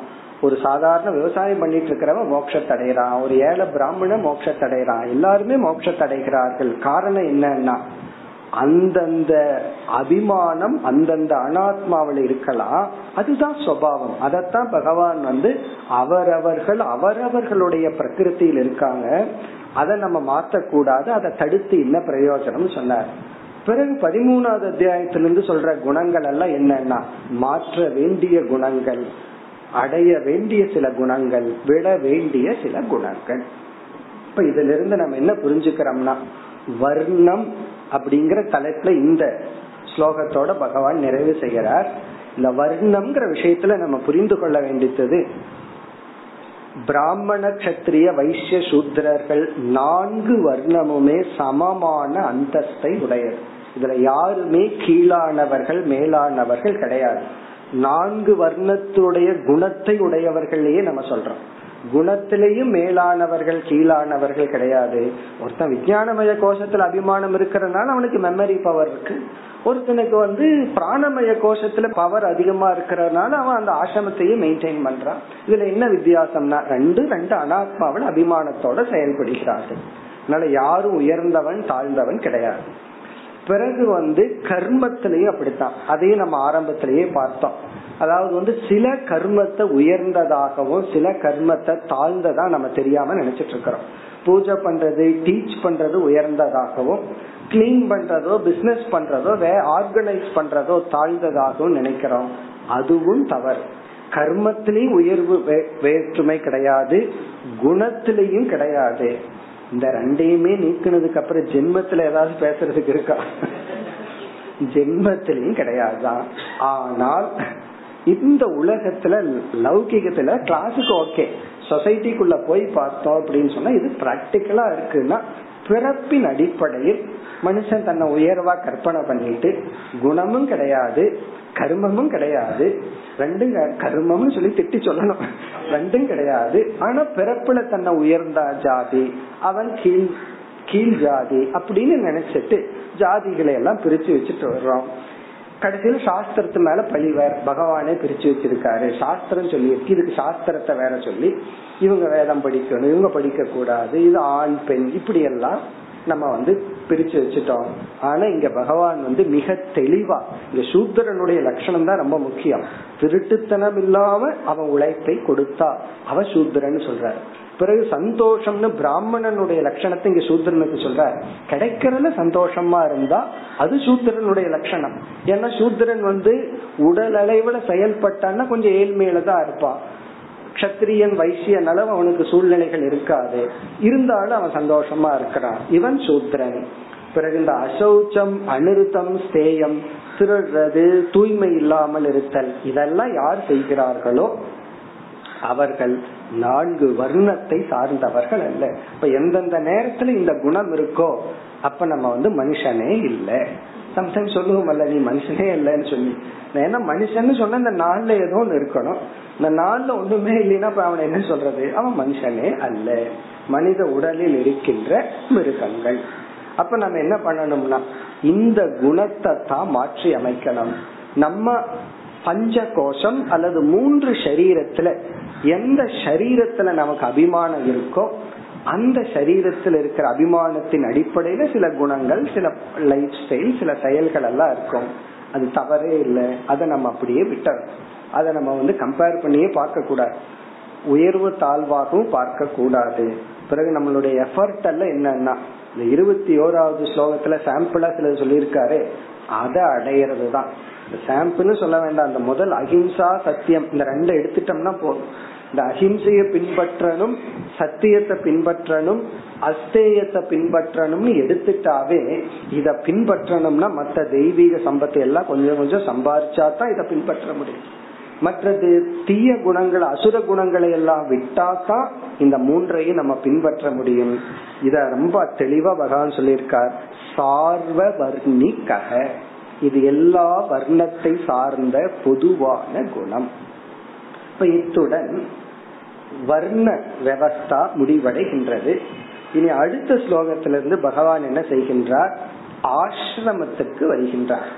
Speaker 1: ஒரு சாதாரண விவசாயம் பண்ணிட்டு இருக்கிறவன் மோட்சத்தை அடையறான் ஒரு ஏழை பிராமண மோட்சத்தை அடையறான் எல்லாருமே மோட்சத்தை அடைகிறார்கள் காரணம் என்னன்னா அந்தந்த அபிமானம் அந்தந்த அனாத்மாவில் இருக்கலாம் அதுதான் சுவாவம் அதத்தான் பகவான் வந்து அவரவர்கள் அவரவர்களுடைய பிரகிருத்தியில் இருக்காங்க. அதை நம்ம மாத்தக்கூடாது அதை தடுத்து என்ன பிரயோஜனம் சொன்னார். பிறகு பதிமூணாவது அத்தியாயத்திலிருந்து சொல்ற குணங்கள் எல்லாம் என்னன்னா மாற்ற வேண்டிய குணங்கள் அடைய வேண்டிய சில குணங்கள் விட வேண்டிய சில குணங்கள். இப்ப இதுல இருந்து நம்ம என்ன புரிஞ்சுக்கிறோம்னா வர்ணம் அப்படிங்கிற தலைப்புல இந்த ஸ்லோகத்தோட பகவான் நிறைவு செய்கிறார். இந்த வர்ணம்ங்கிற விஷயத்துல நம்ம புரிந்து கொள்ள வேண்டியது பிராமண கத்திரிய வைசிய சூத்திரர்கள் நான்கு வர்ணமுமே சமமான அந்தஸ்தை உடையது. இதுல யாருமே கீழானவர்கள் மேலானவர்கள் கிடையாது. நான்கு வர்ணத்துடைய குணத்தை உடையவர்களையே நம்ம சொல்றோம். குணத்திலையும் மேலானவர்கள் கீழானவர்கள் கிடையாது. ஒருத்தன் விஜயானமய கோஷத்துல அபிமானம் இருக்கிறதுனால அவனுக்கு மெமரி பவர் இருக்கு. ஒருத்தனுக்கு வந்து பிராணமய கோஷத்துல பவர் அதிகமா இருக்கிறதுனால அவன் அந்த ஆசிரமத்தையும் மெயின்டைன் பண்றான். இதுல என்ன வித்தியாசம்னா ரெண்டு ரெண்டு அனாத்மாவில் அபிமானத்தோட செயல்படுகிறார்கள். அதனால யாரும் உயர்ந்தவன் தாழ்ந்தவன் கிடையாது. பிறகு வந்து கர்மத்திலையும் அப்படித்தான். அதையும் நம்ம ஆரம்பத்திலேயே பார்த்தோம். அதாவது வந்து சில கர்மத்தை உயர்ந்ததாகவும் சில கர்மத்தை தாழ்ந்ததா நம்ம தெரியாம நினைச்சிட்டு இருக்கிறோம். பூஜை பண்றது டீச் பண்றது உயர்ந்ததாகவும் கிளீன் பண்றதோ பிசினஸ் பண்றதோ வே ஆர்கனைஸ் பண்றதோ தாழ்ந்ததாகவும் நினைக்கிறோம். அதுவும் தவறு. கர்மத்திலையும் உயர்வு வேற்றுமை கிடையாது குணத்திலையும் கிடையாது. இந்த ரெண்டையுமே நீக்கினதுக்கு அப்புறம் ஜென்மத்துல ஏதாவது பேசுறதுக்கு இருக்கா? ஜென்மத்திலையும் கிடையாதுதான் ஆனால் இந்த உலகத்துல லௌகிகத்துல கிளாஸுக்கு ஓகே சொசைட்டிக்குள்ள போய் பார்த்தோம் அப்படின்னு சொன்னா இது பிராக்டிக்கலா இருக்குன்னா பிறப்பின் அடிப்படையில் மனுஷன் தன்னை உயர்வா கற்பனை பண்ணிட்டு குணமும் கிடையாது கர்மமும் கிடையாது. ரெண்டும் கர்மம்னு சொல்லி திட்டி சொல்லணும். ரெண்டும் கிடையாது. ஆனா பிறப்புல தன்னை உயர்ந்த ஜாதி அவன் கீழ் கீழ் ஜாதி அப்படின்னு நினைச்சிட்டு ஜாதிகளை எல்லாம் பிரிச்சு வச்சுட்டு வர்றோம். கடைசியில் சாஸ்திரத்து மேல பழிவர் பகவானே பிரிச்சு வச்சிருக்காரு. சாஸ்திரம் சொல்லி இதுக்கு சாஸ்திரத்தை வேற சொல்லி இவங்க வேதம் படிக்கணும் இவங்க படிக்க கூடாது இது ஆண் பெண் இப்படி எல்லாம் நம்ம வந்து பிரிச்சு வச்சுட்டோம். ஆனா இங்க பகவான் வந்து மிக தெளிவா இந்த சூத்திரனுடைய லட்சணம் தான் ரொம்ப முக்கியம். திருட்டுத்தனம் இல்லாம அவன் உழைப்பை கொடுத்தா அவ சூத்திரன்னு சொல்றாரு. பிறகு சந்தோஷம்னு பிராமணனுடைய லட்சணத்தை இங்க சூத்திரனுக்கு சொல்ற கிடைக்கிறதுல சந்தோஷமா இருந்தா அது சூத்திரனுடைய லட்சணம். ஏன்னா சூத்திரன் வந்து உடல் அளவுல செயல்பட்டான்னா கொஞ்சம் ஏழ்மையில தான் இருப்பான் கத்திரியன் வைசியன் அளவு அவனுக்கு சூழ்நிலைகள் இருக்காது. இருந்தாலும் அவன் சந்தோஷமா இருக்கிறான். இவன் சூத்திரன். பிறகு இந்த அசௌச்சம் அனிருத்தம் ஸ்தேயம் திருடுறது தூய்மை இல்லாமல் இருத்தல் இதெல்லாம் யார் செய்கிறார்களோ அவர்கள் நான்கு வர்ணத்தை சார்ந்தவர்கள் அல்ல. இப்ப எந்தெந்த நேரத்துல இந்த குணம் இருக்கோ அப்ப நம்ம வந்து மனுஷனே இல்லை. சம்டைம் சொல்லுவோம் அல்ல நீ மனுஷனே இல்லைன்னு சொல்லி. ஏன்னா மனுஷன் சொன்ன இந்த நாள்ல ஏதோ ஒண்ணு இருக்கணும். இந்த நாள்ல ஒண்ணுமே இல்லைன்னா அவன் என்ன சொல்றது? அவன் மனுஷனே அல்ல. மனித உடலில் இருக்கின்ற மிருகங்கள். அப்ப நம்ம என்ன பண்ணணும்னா இந்த குணத்தை தான் மாற்றி அமைக்கணும். நம்ம பஞ்ச கோஷம் அல்லது மூன்று சரீரத்துல எந்த சரீரத்துல நமக்கு அபிமானம் இருக்கோ அந்த சரீரத்தில் இருக்கிற அபிமானத்தின் அடிப்படையில சில குணங்கள் சில லைஃப் ஸ்டைல் சில செயல்கள் எல்லாம் இருக்கும். அது தவறே இல்லை. அதை நம்ம அப்படியே விட்டோம் அதை நம்ம வந்து கம்பேர் பண்ணியே பார்க்க கூடாது உயர்வு தாழ்வாகவும் பார்க்க கூடாது பிறகு நம்மளுடைய எஃபர்ட் எல்லாம் என்னன்னா இந்த இருபத்தி ஓராவது ஸ்லோகத்துல சாம்பிளா சில சொல்லியிருக்காரு. அதை அடையிறது தான் சாம்பிள் சொல்ல வேண்டாம். அந்த முதல் அஹிம்சா சத்தியம். இந்த ரெண்டு எடுத்துட்டோம்னா போதும் இந்த அஹிம்சைய பின்பற்றணும் சத்தியத்தை பின்பற்றணும் அஸ்தேயத்தை பின்பற்றணும்னு எடுத்துட்டாவே இத பின்பற்றணும்னா மற்ற தெய்வீக சம்பத்தை எல்லாம் கொஞ்சம் கொஞ்சம் சம்பாரிச்சா தான் இதை பின்பற்ற முடியும். மற்றது தீய குணங்கள் அசுர குணங்களை எல்லாம் விட்டாதான் இந்த மூன்றையும் நம்ம பின்பற்ற முடியும். இத ரொம்ப தெளிவா பகவான் சொல்லியிருக்கார். சார்வ வர்ணிக்கக. இது எல்லா வர்ணத்தை சார்ந்த பொதுவான குணம். இப்ப இத்துடன் வர்ண விவஸ்தா முடிவடைகின்றது. இனி அடுத்த ஸ்லோகத்திலிருந்து பகவான் என்ன செய்கின்றார்? ஆசிரமத்துக்கு வருகின்றார்.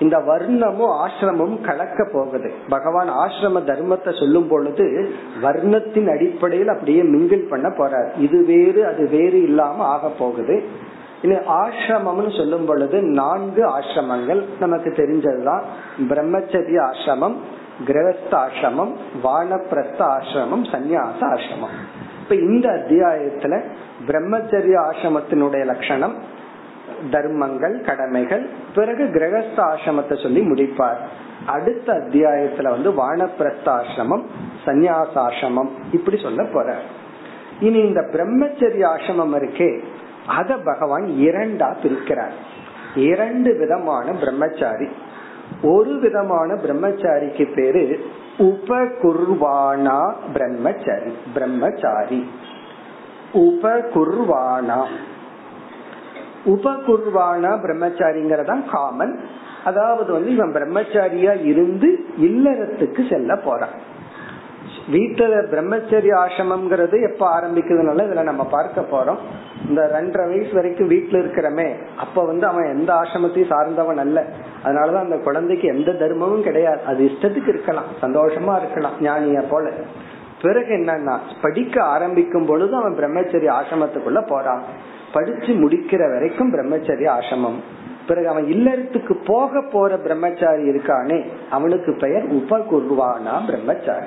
Speaker 1: இந்த வர்ணமும் ஆசிரமும் கலக்க போகுது. பகவான் ஆசிரம தர்மத்தை சொல்லும் பொழுது வர்ணத்தின் அடிப்படையில் அப்படியே மிங்கிள் பண்ண போறார். இது வேறு அது வேறு இல்லாம ஆக போகுது. இனி ஆசிரமம்னு சொல்லும் பொழுது நான்கு ஆசிரமங்கள் நமக்கு தெரிஞ்சதுதான். பிரம்மச்சரிய ஆசிரமம் கிரகஸ்த ஆசிரமம் வானப்பிரஸ்த ஆசிரமம் சந்நியாச ஆசிரமம். இப்ப இந்த அத்தியாயத்துல பிரம்மச்சரிய ஆசிரமத்தினுடைய லட்சணம் தர்மங்கள் கடமைகள் பிறகு கிரகஸ்த ஆசிரமத்தை சொல்லி முடிப்பார். அடுத்த அத்தியாயத்துல வந்து வானப்பிரஸ்த ஆசிரமம் சந்நியாசாசிரமம் இப்படி சொல்ல போற இனி இந்த பிரம்மச்சரிய ஆசிரமம் இருக்கே அத பகவான் இரண்டா பிரிக்கிறார். இரண்டு விதமான பிரம்மச்சாரி. ஒரு விதமான பிரம்மச்சாரிக்கு பேரு உபகுர்வானா பிரம்மச்சாரி பிரம்மச்சாரி. உபகுர்வானா. உபகுர்வானா பிரம்மச்சாரிங்கிறதா காமன் அதாவது வந்து இவன் பிரம்மச்சாரியா இருந்து இல்லறத்துக்கு செல்ல போறான். வீட்டுல பிரம்மச்சரிய ஆசிரமம்ங்கிறது எப்ப ஆரம்பிக்குதுனால இதுல நம்ம பார்க்க போறோம். இந்த ரெண்டரை வயசு வரைக்கும் வீட்டுல இருக்கிறமே அப்ப வந்து அவன் எந்த ஆசிரமத்தையும் சார்ந்தவன் அல்ல. அதனாலதான் அந்த குழந்தைக்கு எந்த தர்மமும் கிடையாது. அது இஷ்டத்துக்கு இருக்கலாம் சந்தோஷமா இருக்கலாம் ஞானிய போல. பிறகு என்னன்னா படிக்க ஆரம்பிக்கும் பொழுது அவன் பிரம்மச்சரிய ஆசிரமத்துக்குள்ள போறான். படிச்சு முடிக்கிற வரைக்கும் பிரம்மச்சரிய ஆசிரமம். பிறகு அவன் இல்லறத்துக்கு போக போற பிரம்மச்சாரி இருக்கானே அவனுக்கு பெயர் உபகுர்வானா பிரம்மச்சாரி.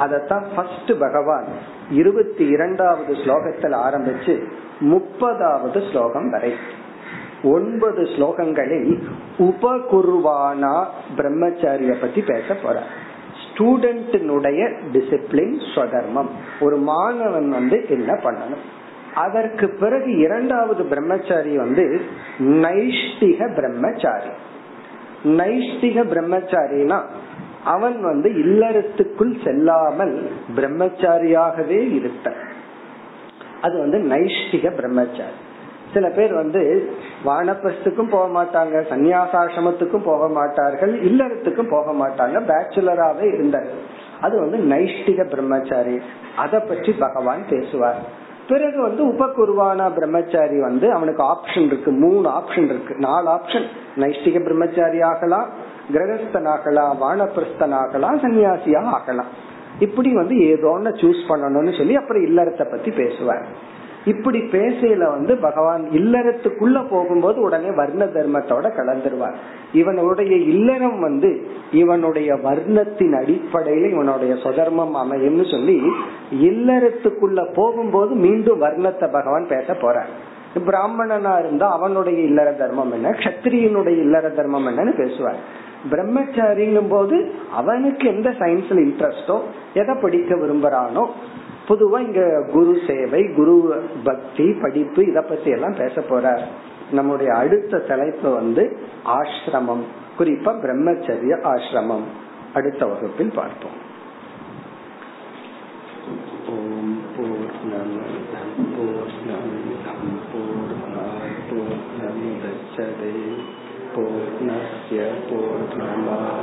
Speaker 1: அதத்தான் ஃபர்ஸ்ட் பகவான் இருபத்தி இரண்டாவது ஸ்லோகத்தில் ஆரம்பிச்சு முப்பதாவது ஸ்லோகம் வரை. ஒன்பது ஸ்லோகங்களில் உபகுருவானா பிரம்மச்சாரிய பத்தி பேச போற ஸ்டூடெண்டினுடைய டிசிப்ளின் ஸ்வதர்மம். ஒரு மாணவன் வந்து என்ன பண்ணணும்? அதற்கு பிறகு இரண்டாவது பிரம்மச்சாரி வந்து நைஷ்டிக பிரம்மச்சாரி. நைஷ்டிக பிரம்மச்சாரினா அவன் வந்து இல்லறத்துக்குள் செல்லாமல் பிரம்மச்சாரியாகவே இருத்த அது வந்து நைஷ்டிக பிரம்மச்சாரி. சில பேர் வந்து வானப்பிரஸ்துக்கும் போக மாட்டாங்க சன்னியாசாசிரமத்துக்கும் போக மாட்டார்கள் இல்லறத்துக்கும் போக மாட்டாங்க பேச்சுலராகவே இருந்தார்கள் அது வந்து நைஷ்டிக பிரம்மச்சாரி. அதை பற்றி பகவான் பேசுவார். பிறகு வந்து உபகுருவான பிரம்மச்சாரி வந்து அவனுக்கு ஆப்ஷன் இருக்கு மூணு ஆப்ஷன் இருக்கு நாலு ஆப்ஷன் நைஷ்டிக பிரம்மச்சாரி ஆகலாம் கிரகஸ்தனாகலாம் வானப்பிரஸ்தனாகலாம் சன்னியாசியா ஆகலாம் இப்படி வந்து ஏதோன்னு சூஸ் பண்ணணும்னு சொல்லி அப்புறம் இல்லறத்தை பத்தி பேசுவார். இப்படி பேசையில வந்து பகவான் இல்லறத்துக்குள்ள போகும்போது உடனே வர்ண தர்மத்தோட கலந்துருவார். இவனுடைய இல்லறம் வந்து இவனுடைய வர்ணத்தின் அடிப்படையில இவனுடைய சுதர்மம் அமையும்னு சொல்லி இல்லறத்துக்குள்ள போகும்போது மீண்டும் வர்ணத்தை பகவான் பேச போறார். பிராமணனா இருந்தா அவனுடைய இல்லற தர்மம் என்ன? கத்திரியனுடைய இல்லற தர்மம் என்னன்னு பேசுவார். பிரம்மச்சாரிங்கும் போது அவனுக்கு எந்த சயின்ஸ்ல இன்ட்ரெஸ்டோ எதை படிக்க விரும்புறானோ பொதுவா இங்க குரு சேவை குரு பக்தி படிப்பு இத பத்தி எல்லாம் பேச போற நம்முடைய அடுத்த தலைப்பு வந்து ஆசிரமம் குறிப்பா பிரம்மச்சரிய ஆசிரமம். அடுத்த வகுப்பில் பார்ப்போம். ஓம் பூர்ணம் பூர்ணமிதம் பூர்ணாத் பூர்ணமிதச்சதே. பூர்ணஸ்ய Allah.